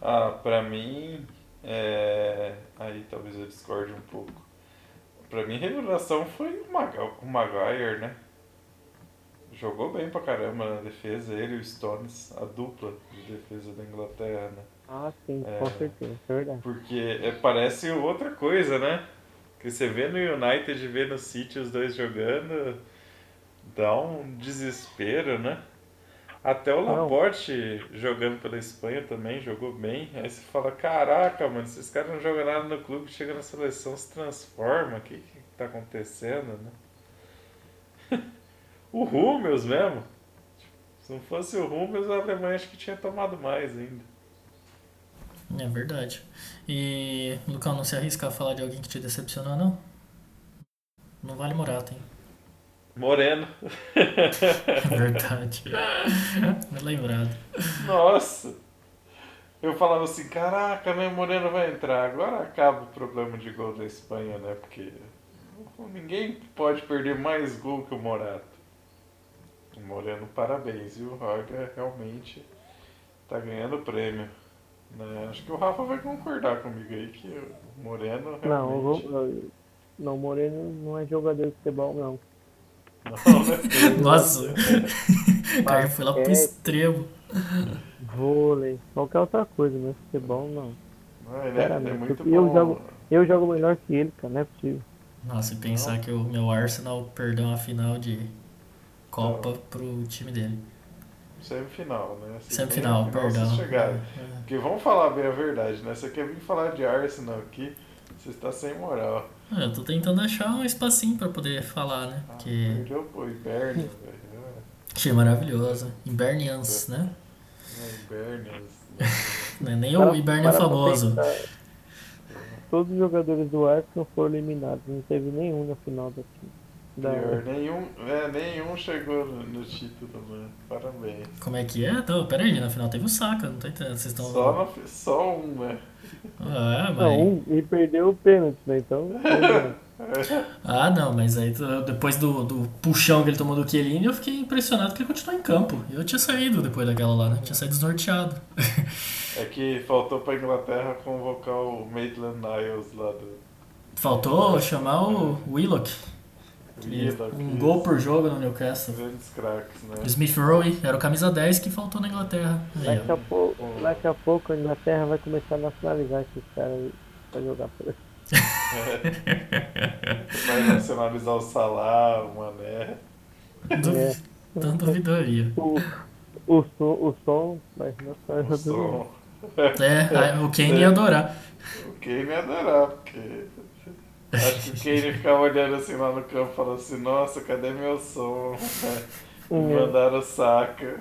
Ah, pra mim, é... aí talvez eu discorde um pouco. Pra mim, a revelação foi o, Mag o Maguire, né? Jogou bem pra caramba na defesa, ele e o Stones, a dupla de defesa da Inglaterra, né? Ah, sim, é, com certeza, é verdade. Porque é, parece outra coisa, né? Que você vê no United e vê no City os dois jogando, dá um desespero, né? Até o Não. Laporte jogando pela Espanha também jogou bem. Aí você fala, caraca, mano, esses caras não jogam nada no clube, chega na seleção, se transforma, o que que tá acontecendo, né? o Hummels mesmo. Se não fosse o Hummels, a Alemanha acho que tinha tomado mais ainda. É verdade. E, Lucão, não se arrisca a falar de alguém que te decepcionou, não? Não vale Morata, hein? Moreno. Verdade. Bem lembrado. Nossa! Eu falava assim, caraca, né, Moreno vai entrar. Agora acaba o problema de gol da Espanha, né? Porque ninguém pode perder mais gol que o Morata. O Moreno, parabéns, viu? O Roger realmente tá ganhando prêmio. Né? Acho que o Rafa vai concordar comigo aí que o Moreno Não, eu realmente. vou, eu- não, o Moreno não é jogador de futebol, não. Não, né? Nossa, o cara foi lá pro extremo. Vôlei, qualquer outra coisa, mas futebol não. Não, ele, é, ele é muito eu bom. jogo- Eu jogo melhor que ele, cara, não é possível. Nossa, e pensar que o meu Arsenal perdeu uma final de Copa pro time dele. Semifinal, né? Se Semifinal, final perdão. É. Porque vamos falar bem a verdade, né? Você quer vir falar de Arsenal aqui, você está sem moral. É, Eu tô tentando achar um espacinho pra poder falar, né? Ah, Porque Perdeu pro Ibernian, velho. achei maravilhoso. Hibernians, né? É, Ibernians. Não é nem o Hibernian famoso. Todos os jogadores do Arsenal foram eliminados, não teve nenhum na final da, da Pior, nenhum, é, nenhum chegou no, no título, né? Parabéns. Como é que é? Não, pera aí, na final teve o Saka, não tô entendendo. Vocês estão. Só, na, fi- só um, né? Ah, mas... Não, um, e perdeu o pênalti, né? Então, Ah, não, mas aí depois do, do puxão que ele tomou do Chiellini, eu fiquei impressionado que ele continuou em campo. Eu tinha saído depois daquela lá, né? Tinha saído desnorteado. É que faltou pra Inglaterra convocar o Maitland Niles lá do Faltou chamar o Willock. Willock. Um isso. gol por jogo no Newcastle. Grandes craques, né? Smith Rowe era o camisa 10 que faltou na Inglaterra. Aí, daqui, a pouco, daqui a pouco a Inglaterra vai começar a nacionalizar esses caras aí pra jogar por aqui. Vai nacionalizar o Salah, o Mané. Duvi- Não duvidaria. O, o, som, o som vai nacionalizar O som. É, o Kane ia adorar. O Kane ia adorar, porque. Acho que o Kane ficava olhando assim lá no campo falando assim, nossa, cadê meu som? Me É. mandaram saca.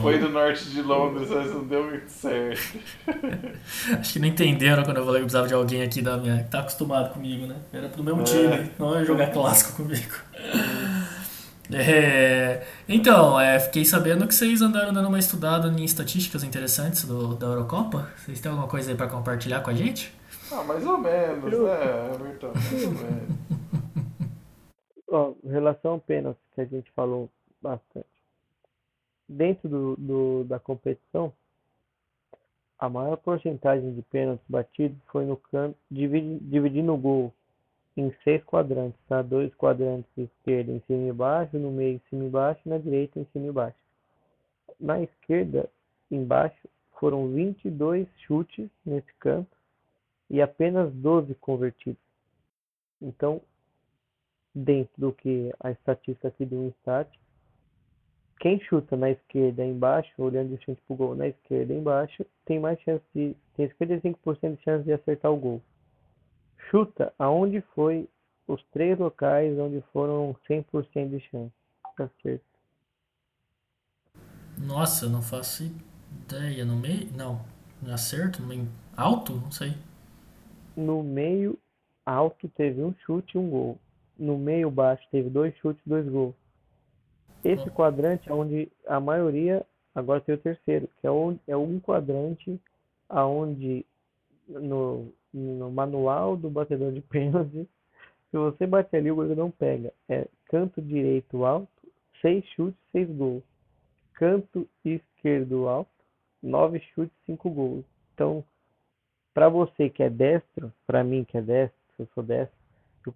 Foi do norte de Londres, mas não deu muito certo. Acho que não entenderam quando eu falei que precisava de alguém aqui da minha. que tá acostumado comigo, né? Era pro mesmo É. time, não ia jogar clássico comigo. É, então, é, fiquei sabendo que vocês andaram dando uma estudada em estatísticas interessantes do, da Eurocopa. Vocês têm alguma coisa aí pra compartilhar com a gente? Ah, mais ou menos, né, Everton? Mais ou menos. Ó, em relação ao pênalti que a gente falou bastante. Dentro do, do- da competição, a maior porcentagem de pênaltis batidos foi no canto, dividi- dividindo o gol em seis quadrantes, tá? Dois quadrantes esquerda em cima e baixo, no meio em cima e baixo, na direita em cima e baixo. Na esquerda, embaixo, foram 22 chutes nesse canto e apenas 12 convertidos. Então, dentro do que a estatística aqui do Instat, quem chuta na esquerda embaixo, olhando de frente pro gol na esquerda embaixo, tem mais chance de. tem 55% de chance de acertar o gol. Chuta aonde foi os três locais onde foram 100% de chance de acerto. Nossa, não faço ideia. No meio. Não. Acerto? No meio alto? Não sei. No meio alto teve um chute e um gol. No meio baixo teve dois chutes e dois gols. Esse quadrante é onde a maioria, agora tem o terceiro, que é, onde, é um quadrante aonde no, no manual do batedor de pênalti, se você bater ali o goleiro não pega. É canto direito alto, seis chutes, seis gols. Canto esquerdo alto, nove chutes, cinco gols. Então, para você que é destro, para mim que é destro, se eu sou destro,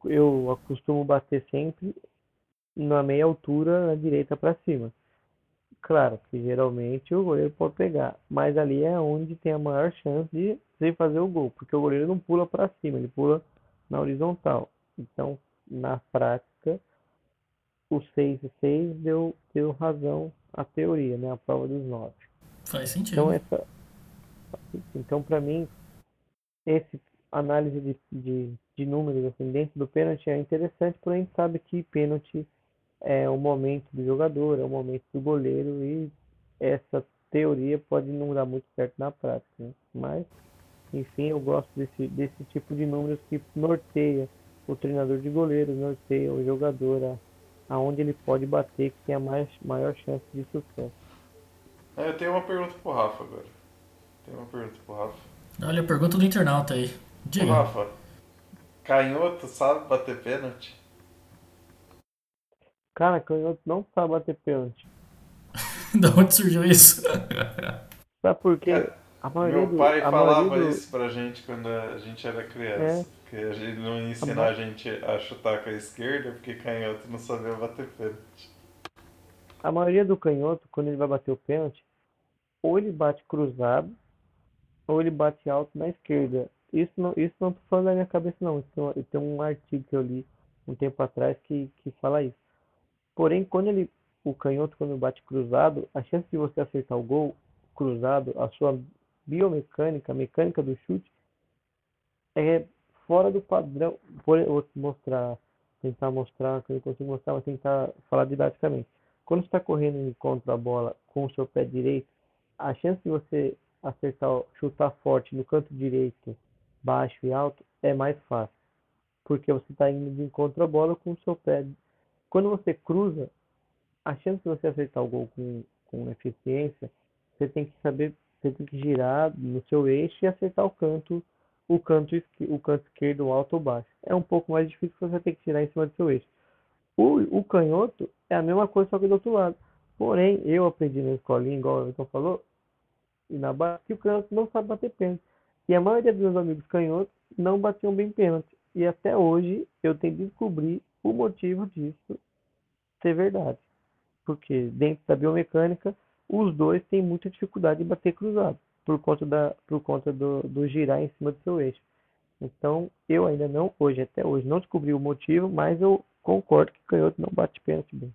eu, eu costumo bater sempre na meia altura, na direita para cima. Claro que geralmente o goleiro pode pegar, mas ali é onde tem a maior chance de você fazer o gol, porque o goleiro não pula para cima, ele pula na horizontal. Então, na prática, o 6 e 6 deu, deu razão à teoria, né? A prova dos 9. Faz sentido. Então, essa, então para mim, esse análise de, de, de números assim, dentro do pênalti é interessante, porém a gente sabe que pênalti é o momento do jogador, é o momento do goleiro e essa teoria pode não dar muito certo na prática. Né? Mas, enfim, eu gosto desse, desse tipo de números que norteia o treinador de goleiro, norteia o jogador a, aonde ele pode bater, que tem a mais, maior chance de sucesso. É, eu tenho uma pergunta pro Rafa agora. Tenho uma pergunta pro Rafa. Olha a pergunta do internauta aí. Diga. Rafa, canhoto sabe bater pênalti? Cara, canhoto não sabe bater pênalti. da onde surgiu isso? Sabe por quê? A Meu pai do, a falava do... isso pra gente quando a gente era criança. É. Que a gente não ia ensinar a gente a chutar com a esquerda porque canhoto não sabia bater pênalti. A maioria do canhoto, quando ele vai bater o pênalti, ou ele bate cruzado, ou ele bate alto na esquerda. Isso não, isso não tô falando da minha cabeça, não. Tem um artigo que eu li um tempo atrás que, que fala isso. Porém, quando ele, o canhoto, quando bate cruzado, a chance de você acertar o gol cruzado, a sua biomecânica, a mecânica do chute, é fora do padrão. Vou mostrar, tentar mostrar, quando eu consigo mostrar, vou tentar falar didaticamente. Quando você está correndo contra a bola com o seu pé direito, a chance de você acertar, chutar forte no canto direito, baixo e alto, é mais fácil. Porque você está indo de encontro à bola com o seu pé. Quando você cruza, a chance de você acertar o gol com, com eficiência, você tem que saber, você tem que girar no seu eixo e acertar o canto, o canto, o canto esquerdo, alto ou baixo. É um pouco mais difícil porque você tem que girar em cima do seu eixo. O, o canhoto é a mesma coisa, só que do outro lado. Porém, eu aprendi na escolinha, igual o Everton falou, e na base, que o canhoto não sabe bater pênalti. E a maioria dos meus amigos canhotos não batiam bem pênalti. E até hoje eu tenho que descobrir o motivo disso ser verdade. Porque dentro da biomecânica, os dois têm muita dificuldade de bater cruzado, por conta, da, por conta do, do girar em cima do seu eixo. Então, eu ainda não, hoje, até hoje, não descobri o motivo, mas eu concordo que canhoto não bate pênalti bem.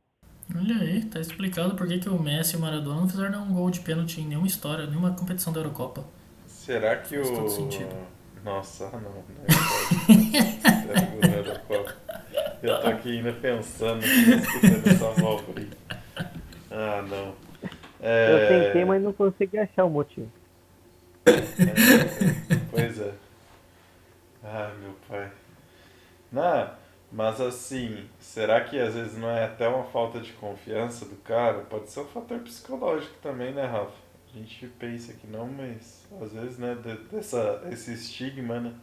Olha aí, tá explicado por que, que o Messi e o Maradona não fizeram nenhum gol de pênalti em nenhuma história, nenhuma competição da Eurocopa. Será que Faz o. todo sentido. Nossa, não. Não é verdade. Eurocopa. Eu tô aqui ainda pensando, escutando essa aí. Ah, não. É... Eu tentei, mas não consegui achar o motivo. É, pois é. Ah, meu pai. Não, mas assim, será que às vezes não é até uma falta de confiança do cara? Pode ser um fator psicológico também, né, Rafa? A gente pensa que não, mas às vezes, né, de- dessa, esse estigma, né,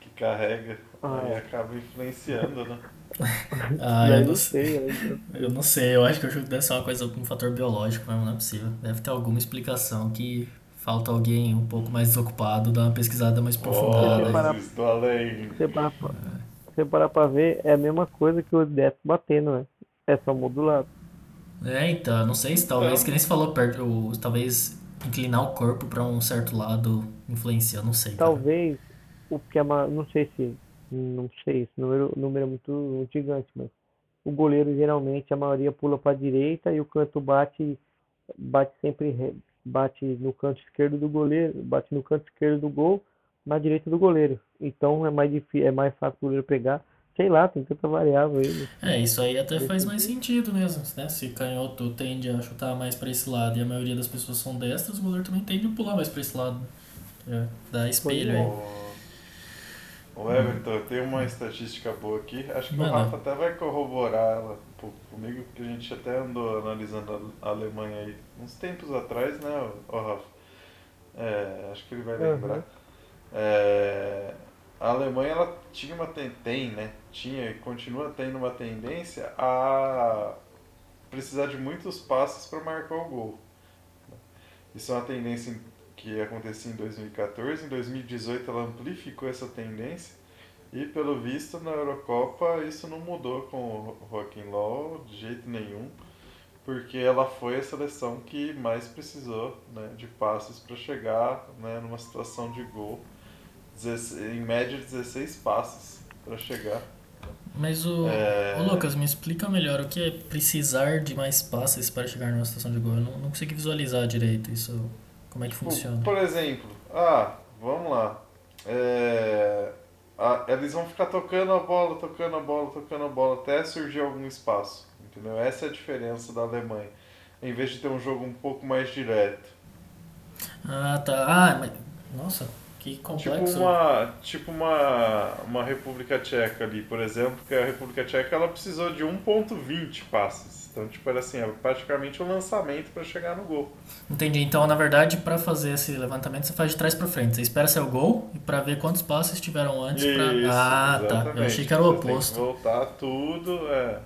que carrega, Ah, aí é. acaba influenciando, né? Ah, Daí eu não sei. aí- Eu não sei, eu acho que eu acho que deve ser uma coisa, um fator biológico mesmo, não é possível. Deve ter alguma explicação que falta alguém um pouco mais desocupado, dar uma pesquisada mais aprofundada. Para- Oh, do além. Você você parar pra ver, é a mesma coisa que o Death batendo, né? É só modulado. É, então, não sei se talvez, que nem você falou, perto, o, talvez inclinar o corpo pra um certo lado influencia, não sei. cara. Talvez o que é ma- não sei se não sei, esse número, o número é muito, muito gigante, mas o goleiro geralmente a maioria pula para a direita e o canto bate bate sempre re- bate no canto esquerdo do goleiro, bate no canto esquerdo do gol, na direita do goleiro. Então é mais difícil, é mais fácil o goleiro pegar. Sei lá, tem tanta variável aí. né? É, isso aí até faz mais sentido mesmo, né? Se canhoto tende a chutar mais pra esse lado e a maioria das pessoas são destras, o goleiro também tende a pular mais pra esse lado. É, dá espelho aí. Ô, Everton, eu tenho uma estatística boa aqui. Acho que o Manda. Rafa até vai corroborar ela um pouco comigo, porque a gente até andou analisando a Alemanha aí uns tempos atrás, né, ô Rafa? É, acho que ele vai lembrar. Uhum. É, a Alemanha ela tinha uma tem, né? Tinha e continua tendo uma tendência a precisar de muitos passes para marcar o gol. Isso é uma tendência que acontecia em 2014, em 2018 ela amplificou essa tendência e pelo visto na Eurocopa isso não mudou com o Joaquim Low de jeito nenhum, porque ela foi a seleção que mais precisou né, de passes para chegar né, numa situação de gol. 16 em média 16 passes para chegar. Mas o, o Lucas, me explica melhor o que é precisar de mais passes para chegar numa situação de gol. Eu não, não consegui visualizar direito isso. Como é que funciona? Por exemplo, ah, vamos lá. É, a- eles vão ficar tocando a bola, tocando a bola, tocando a bola até surgir algum espaço. Entendeu? Essa é a diferença da Alemanha. Em vez de ter um jogo um pouco mais direto. Ah, tá. Ah, mas. Nossa, que Tipo complexo. uma, tipo uma, uma República Tcheca ali, por exemplo, que a República Tcheca ela precisou de 1.20 passes. Então, tipo, era assim, era praticamente um lançamento para chegar no gol. Entendi. Então, na verdade, para fazer esse levantamento, você faz de trás para frente. Você espera sair o gol e para ver quantos passes tiveram antes. Isso, Ah, tá. Eu exatamente. achei que era o oposto. voltar tudo, é.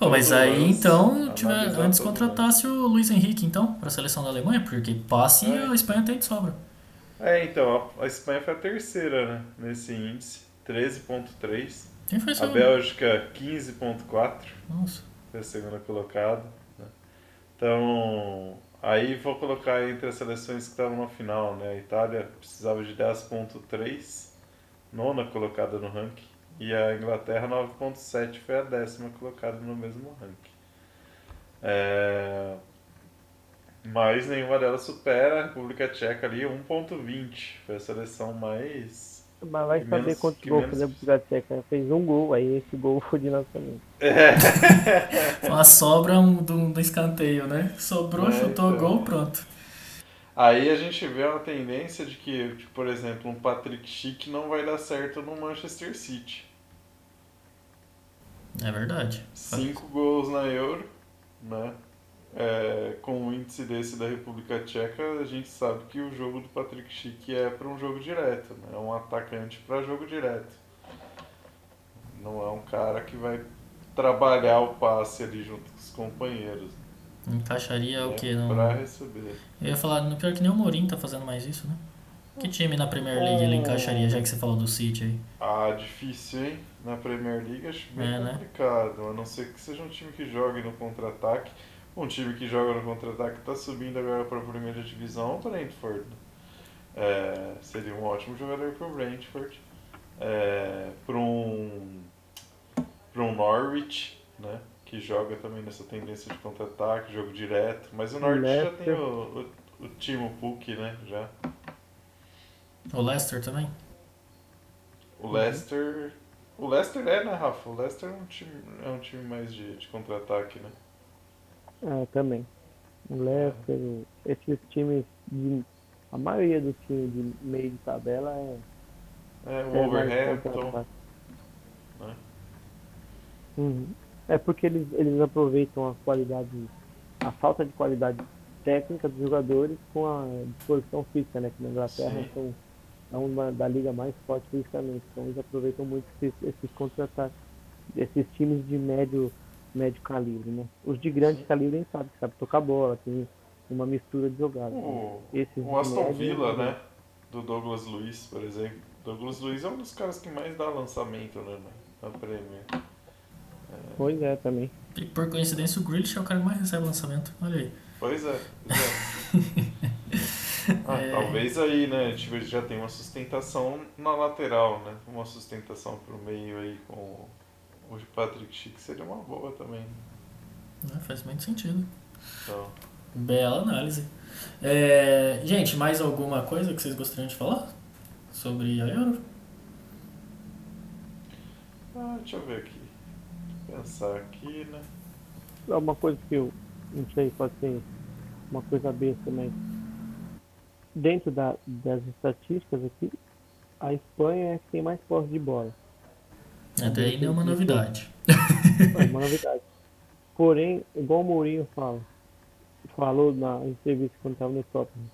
Mas aí lance, então, tiver, antes contratasse o Luiz Henrique, então, para a seleção da Alemanha, porque passe É. a Espanha tem de sobra. É, então, a a Espanha foi a terceira, né, nesse índice, 13.3. Quem foi A seu? Bélgica, 15.4, Nossa. foi a segunda colocada. né. Então, aí vou colocar entre as seleções que estavam na final, né? A Itália precisava de 10.3, nona colocada no ranking. E a Inglaterra, 9.7, foi a décima colocada no mesmo ranking. É, Mas nenhuma delas supera a República Tcheca ali, 1.20. Foi a seleção mais... Mas vai Que saber menos- quantos que gols menos- fazer pro Gateca. Fez um gol, aí esse gol foi de lançamento. Foi uma sobra um, do, do escanteio, né? Sobrou, É, chutou então. gol, pronto. Aí a gente vê uma tendência de que, tipo, por exemplo, um Patrick Schick não vai dar certo no Manchester City. É verdade. Cinco gols na Euro, né? É, com um índice desse da República Tcheca, a gente sabe que o jogo do Patrick Schick é para um jogo direto, né? É um atacante para jogo direto. Não é um cara que vai trabalhar o passe ali junto com os companheiros. Encaixaria o né? que? Não... Pra receber. Eu ia falar, no pior que nem o Mourinho tá fazendo mais isso, né? Que time na Premier League ele encaixaria, já que você falou do City aí? Ah, difícil, hein? Na Premier League acho bem É, né? complicado. A não ser que seja um time que jogue no contra-ataque. Um time que joga no contra-ataque está subindo agora para a primeira divisão, o Brentford. É, seria um ótimo jogador para o Brentford. É, para um, para um Norwich, né? Que joga também nessa tendência de contra-ataque, jogo direto. Mas o Norwich já tem Leicester. o, o, o Timo Puk, né? Já. O Leicester também? O Leicester. O Leicester é, né, Rafa? O Leicester é um time, é um time mais de, de contra-ataque, né? É, também. O Leicester, o- esses times de. A maioria dos times de meio de tabela é. É, o é contra-ataque. né? Uhum. É porque eles, eles aproveitam a qualidade, a falta de qualidade técnica dos jogadores com a disposição física, né? Que na Inglaterra Sim. são, é uma da liga mais forte fisicamente. Então eles aproveitam muito esses, esses contra-ataques, esses times de médio, médio calibre, né? Os de grande Sim. calibre nem sabem, sabe tocar bola, tem uma mistura de jogadas. né? O, Esses o Aston Villa, né? Do Douglas Luiz, por exemplo. Douglas Luiz é um dos caras que mais dá lançamento né, na, na Premier. Pois é, também. E por coincidência o Grealish é o cara que mais recebe lançamento. Olha aí. Pois é, pois é. Ah, É. Talvez aí, né? A gente já tem uma sustentação na lateral, né? Uma sustentação pro meio aí com o Patrick Schick seria uma boa também. Né, Faz muito sentido. Então, Bela análise. É, gente, mais alguma coisa que vocês gostariam de falar sobre a Euro? ah, deixa eu ver aqui. Pensar aqui, né? É uma coisa que eu não sei, pode ser uma coisa besta, mas dentro da- das estatísticas aqui, a Espanha é que tem mais posse de bola. Até aí não é uma novidade. É uma novidade. Porém, igual o Mourinho fala, falou na entrevista quando estava no Tottenham,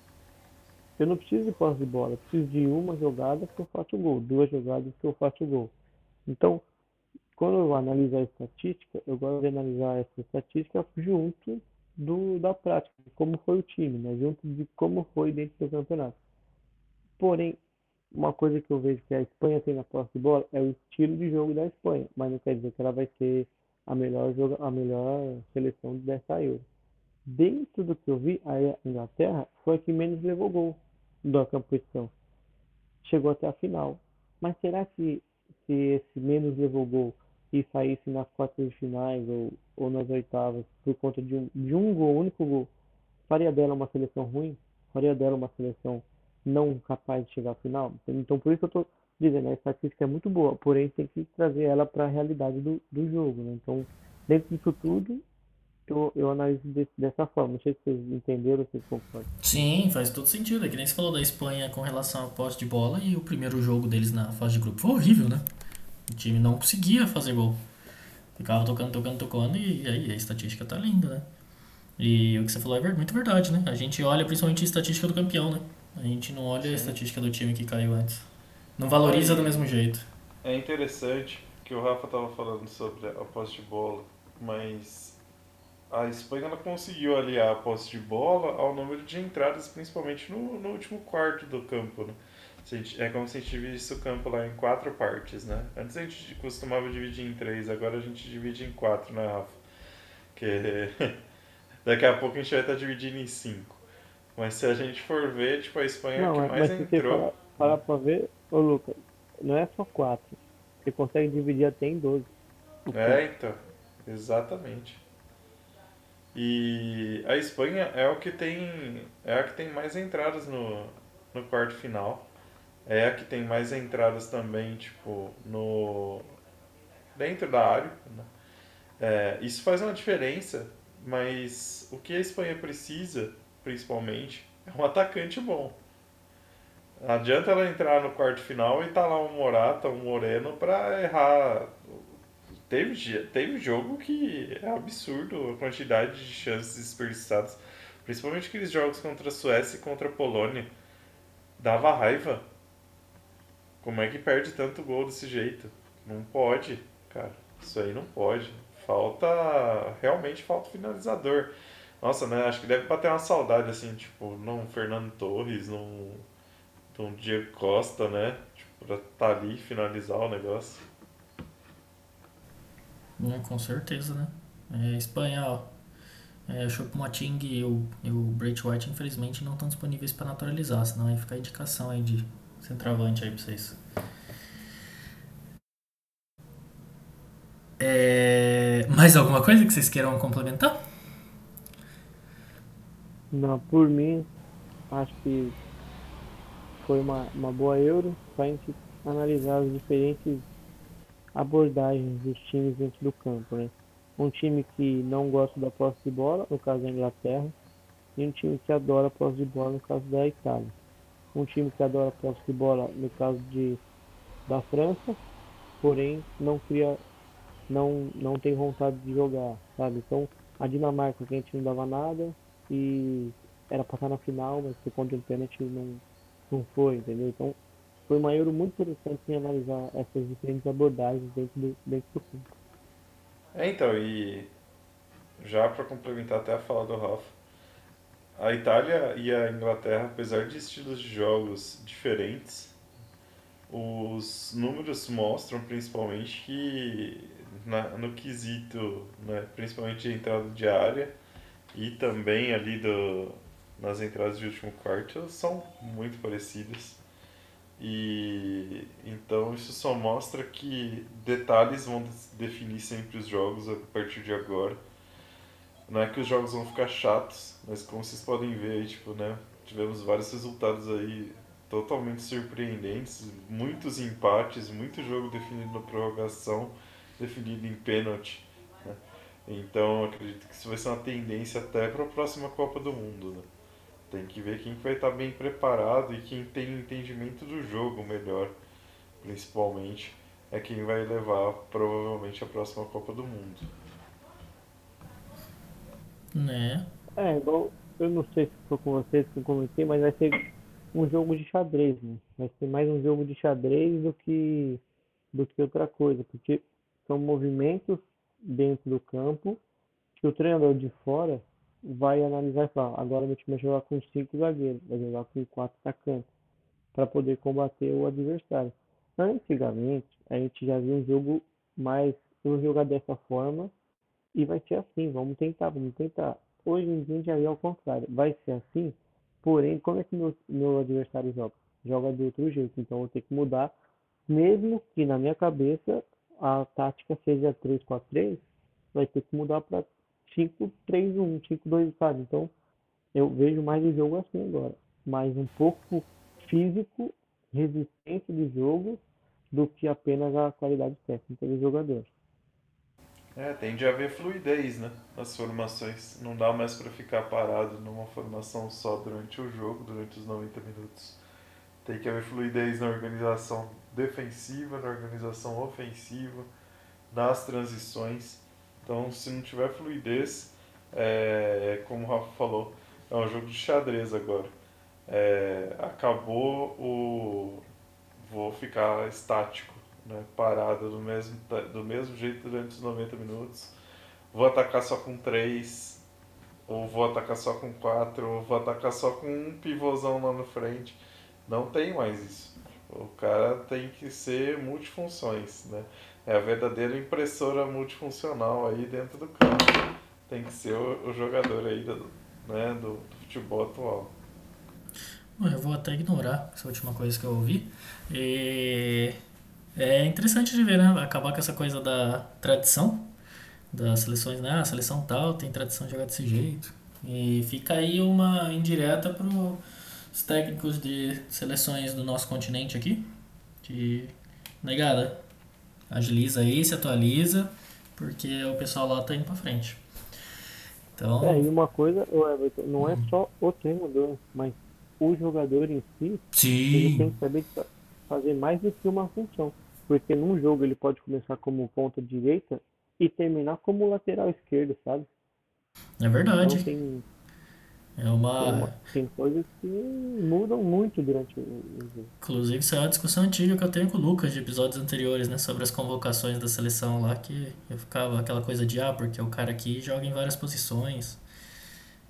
eu não preciso de posse de bola, eu preciso de uma jogada que eu faço o gol, duas jogadas que eu faço o gol. Então, quando eu analiso a estatística, eu gosto de analisar essa estatística junto do, da prática, como foi o time, né? junto de como foi dentro do campeonato. Porém, uma coisa que eu vejo que a Espanha tem na posse de bola é o estilo de jogo da Espanha, mas não quer dizer que ela vai ter a melhor, joga, a melhor seleção dessa Euro. Dentro do que eu vi, a Inglaterra foi a que menos levou gol da competição. Chegou até a final. Mas será que, que esse menos levou gol e saísse nas quartas de finais ou, ou nas oitavas por conta de um, de um gol, único gol, faria dela uma seleção ruim? Faria dela uma seleção não capaz de chegar à final? Então, por isso eu estou dizendo, a estatística é muito boa, porém tem que trazer ela para a realidade do, do jogo. Né? Então, dentro disso tudo, eu, eu analiso dessa forma. Não sei se vocês entenderam, se vocês concordam. Sim, faz todo sentido. É que nem você falou da Espanha com relação ao posse de bola e o primeiro jogo deles na fase de grupo foi horrível, né? O time não conseguia fazer gol. Ficava tocando, tocando, tocando e aí a estatística tá linda, né? E o que você falou é muito verdade, né? A gente olha principalmente a estatística do campeão, né? A gente não olha Sim. a estatística do time que caiu antes. Não valoriza do mesmo jeito. É interessante que o Rafa tava falando sobre a posse de bola, mas a Espanha ela conseguiu aliar a posse de bola ao número de entradas, principalmente no, no último quarto do campo. Né? É como se a gente dividisse o campo lá em quatro partes, né? Antes a gente costumava dividir em três, agora a gente divide em quatro, né, Rafa? Que daqui a pouco a gente vai estar dividindo em cinco. Mas se a gente for ver, tipo, a Espanha não, é que mais mas entrou. Falar, falar pra ver, ô Lucas, não é só quatro. Você consegue dividir até em 12. É, então. Exatamente. E a Espanha é o que tem é a que tem mais entradas no, no quarto final. É a que tem mais entradas também, tipo, no dentro da área. Né? É, isso faz uma diferença, mas o que a Espanha precisa, principalmente, é um atacante bom. Não adianta ela entrar no quarto final e tá lá um Morata, um Moreno para errar Teve, teve jogo que é absurdo a quantidade de chances desperdiçadas. Principalmente aqueles jogos contra a Suécia e contra a Polônia. Dava raiva. Como é que perde tanto gol desse jeito? Não pode, cara. Isso aí não pode. Falta. Realmente falta finalizador. Nossa, né? Acho que deve bater uma saudade, assim, tipo, num Fernando Torres, num, num Diego Costa, né? Tipo, pra tá ali finalizar o negócio. É, com certeza, né? É, Espanha, é, o Choupo-Moting e o, e o Brait White, infelizmente, não estão disponíveis para naturalizar, senão aí fica a indicação aí de centroavante aí para vocês. É, mais alguma coisa que vocês queiram complementar? Não, por mim, acho que foi uma, uma boa Euro para a gente analisar os diferentes abordagens dos times dentro do campo, né? Um time que não gosta da posse de bola, no caso da Inglaterra, e um time que adora a posse de bola, no caso da Itália. Um time que adora a posse de bola, no caso de da França, porém não cria, não não tem vontade de jogar, sabe? Então a Dinamarca que a gente não dava nada e era para estar na final, mas por conta do pênalti não não foi, entendeu? Então foi uma Euro muito interessante em analisar essas diferentes abordagens dentro do, dentro do campo. É, então, e já para complementar até a fala do Rafa, a Itália e a Inglaterra, apesar de estilos de jogos diferentes, os números mostram principalmente que na, no quesito, né, principalmente de entrada de área e também ali do, nas entradas de último quarto, são muito parecidas. E então isso só mostra que detalhes vão definir sempre os jogos a partir de agora. Não é que os jogos vão ficar chatos, mas como vocês podem ver tipo, né, tivemos vários resultados aí totalmente surpreendentes, muitos empates, muito jogo definido na prorrogação, definido em pênalti. Então acredito que isso vai ser uma tendência até para a próxima Copa do Mundo. Né? Tem que ver quem vai estar bem preparado e quem tem entendimento do jogo melhor, principalmente, é quem vai levar provavelmente a próxima Copa do Mundo. Né? É, igual, eu não sei se foi com vocês que eu comentei, mas vai ser um jogo de xadrez, né? Vai ser mais um jogo de xadrez do que, do que outra coisa, porque são movimentos dentro do campo que o treinador de fora vai analisar e falar, agora meu time vai jogar com cinco zagueiros, vai jogar com quatro atacantes, para poder combater o adversário. Antigamente, a gente já viu um jogo mais, vamos jogar dessa forma e vai ser assim, vamos tentar, vamos tentar. Hoje em dia já vê ao contrário, vai ser assim, porém, como é que meu, meu adversário joga? Joga de outro jeito, então eu vou ter que mudar, mesmo que na minha cabeça a tática seja 3-4-3, vai ter que mudar para 5-3-1, 5-2, sabe? Então, eu vejo mais o jogo assim agora. Mais um pouco físico, resistência de jogo, do que apenas a qualidade técnica do jogador. É, tende a haver fluidez, né? Nas formações. Não dá mais para ficar parado numa formação só durante o jogo, durante os 90 minutos. Tem que haver fluidez na organização defensiva, na organização ofensiva, nas transições. Então, se não tiver fluidez, é, como o Rafa falou, é um jogo de xadrez agora. É, acabou o. Vou ficar estático, né? parado do mesmo, do mesmo jeito durante os 90 minutos. Vou atacar só com 3, ou vou atacar só com 4, ou vou atacar só com um pivôzão lá na frente. Não tem mais isso. O cara tem que ser multifunções, né? É a verdadeira impressora multifuncional aí dentro do campo. Tem que ser o, o jogador aí do, né, do, do futebol atual. Eu vou até ignorar essa última coisa que eu ouvi. E é interessante de ver, né? Acabar com essa coisa da tradição das seleções, né? A seleção tal tem tradição de jogar desse jeito. E fica aí uma indireta para os técnicos de seleções do nosso continente aqui. De negada. Agiliza aí, se atualiza, porque o pessoal lá tá indo para frente. Então... É, e uma coisa, Everton, não é hum. só o treinador, mas o jogador em si, Sim. ele tem que saber fazer mais do que uma função. Porque num jogo ele pode começar como ponta direita e terminar como lateral esquerdo, sabe? É verdade. Então tem, é uma... Tem, coisas que mudam muito durante o jogo. Inclusive, isso é uma discussão antiga que eu tenho com o Lucas de episódios anteriores, né? Sobre as convocações da seleção lá, que eu ficava aquela coisa de, ah, porque o cara aqui joga em várias posições.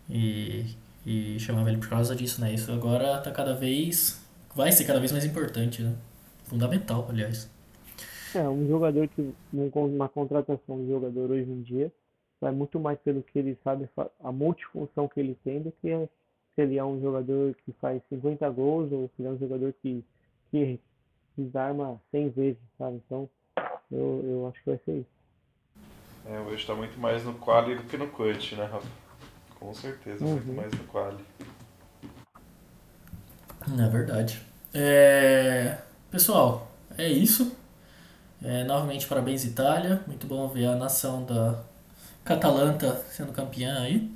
E e chamava ele por causa disso, né? Isso agora tá cada vez. vai ser cada vez mais importante, né? Fundamental, aliás. É, um jogador que. Uma contratação de jogador hoje em dia vai muito mais pelo que ele sabe, a multifunção que ele tem, do que se ele é um jogador que faz 50 gols ou se ele é um jogador que, que desarma 100 vezes, sabe? Então, eu, eu acho que vai ser isso. É, hoje está muito mais no quali do que no cut, né, Rafa? Com certeza, uhum. muito mais do quali. É verdade. É... Pessoal, é isso. É, novamente, parabéns Itália. Muito bom ver a nação da Catalanta sendo campeã aí.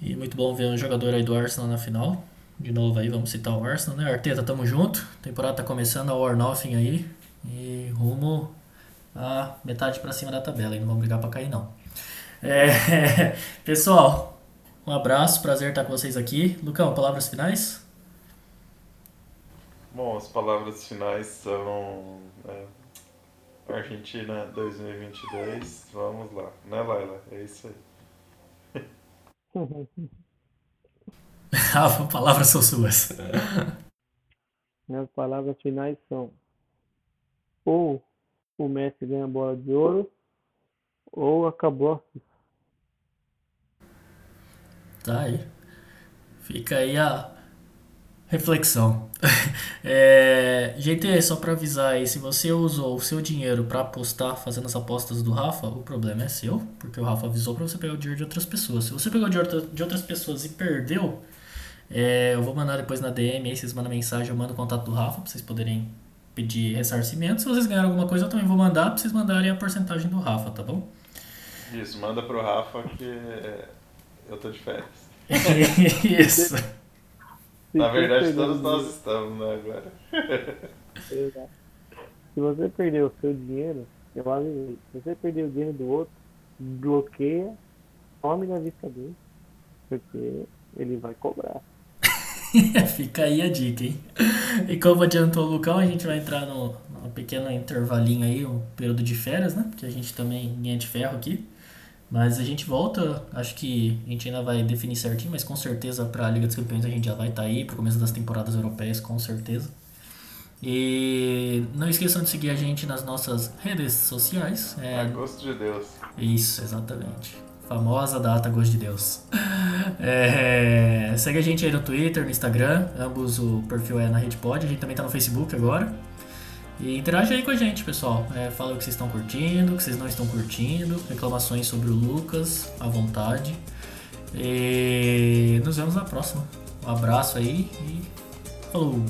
E muito bom ver o jogador aí do Arsenal na final. De novo aí, vamos citar o Arsenal, né? Arteta, tamo junto. Temporada tá começando, a War Nothing aí. E rumo a metade para cima da tabela. E não vamos brigar para cair, não. É... Pessoal, um abraço, prazer estar com vocês aqui. Lucão, palavras finais? Bom, as palavras finais são é, Argentina 2022, vamos lá, né Laila? É isso aí. As palavras são suas. Minhas palavras finais são ou o Messi ganha a bola de ouro ou acabou Tá aí. Fica aí a reflexão. é, gente, só para avisar aí, se você usou o seu dinheiro para apostar fazendo as apostas do Rafa, o problema é seu, porque o Rafa avisou para você pegar o dinheiro de outras pessoas. Se você pegou o dinheiro de outras pessoas e perdeu, é, eu vou mandar depois na DM aí, vocês mandam mensagem, eu mando o contato do Rafa pra vocês poderem pedir ressarcimento. Se vocês ganharam alguma coisa, eu também vou mandar pra vocês mandarem a porcentagem do Rafa, tá bom? Isso, manda pro Rafa que é, eu tô de férias. Isso. Na verdade, todos nós estamos, né, agora. Se você perder o seu dinheiro, eu avisei. Se você perder o dinheiro do outro, bloqueia, some da vista dele. Porque ele vai cobrar. Fica aí a dica, hein? E como adiantou o Lucão, a gente vai entrar no, no pequeno intervalinho aí, um período de férias, né? Porque a gente também ninguém é de ferro aqui. Mas a gente volta, acho que a gente ainda vai definir certinho, mas com certeza para a Liga dos Campeões a gente já vai estar tá aí para o começo das temporadas europeias, com certeza. E não esqueçam de seguir a gente nas nossas redes sociais. É... A gosto de Deus. Isso, exatamente. Famosa data Gosto de Deus. É... Segue a gente aí no Twitter, no Instagram. Ambos o perfil é na RedePod. A gente também tá no Facebook agora. E interage aí com a gente, pessoal. É, fala o que vocês estão curtindo, o que vocês não estão curtindo, reclamações sobre o Lucas, à vontade. E nos vemos na próxima. Um abraço aí e falou!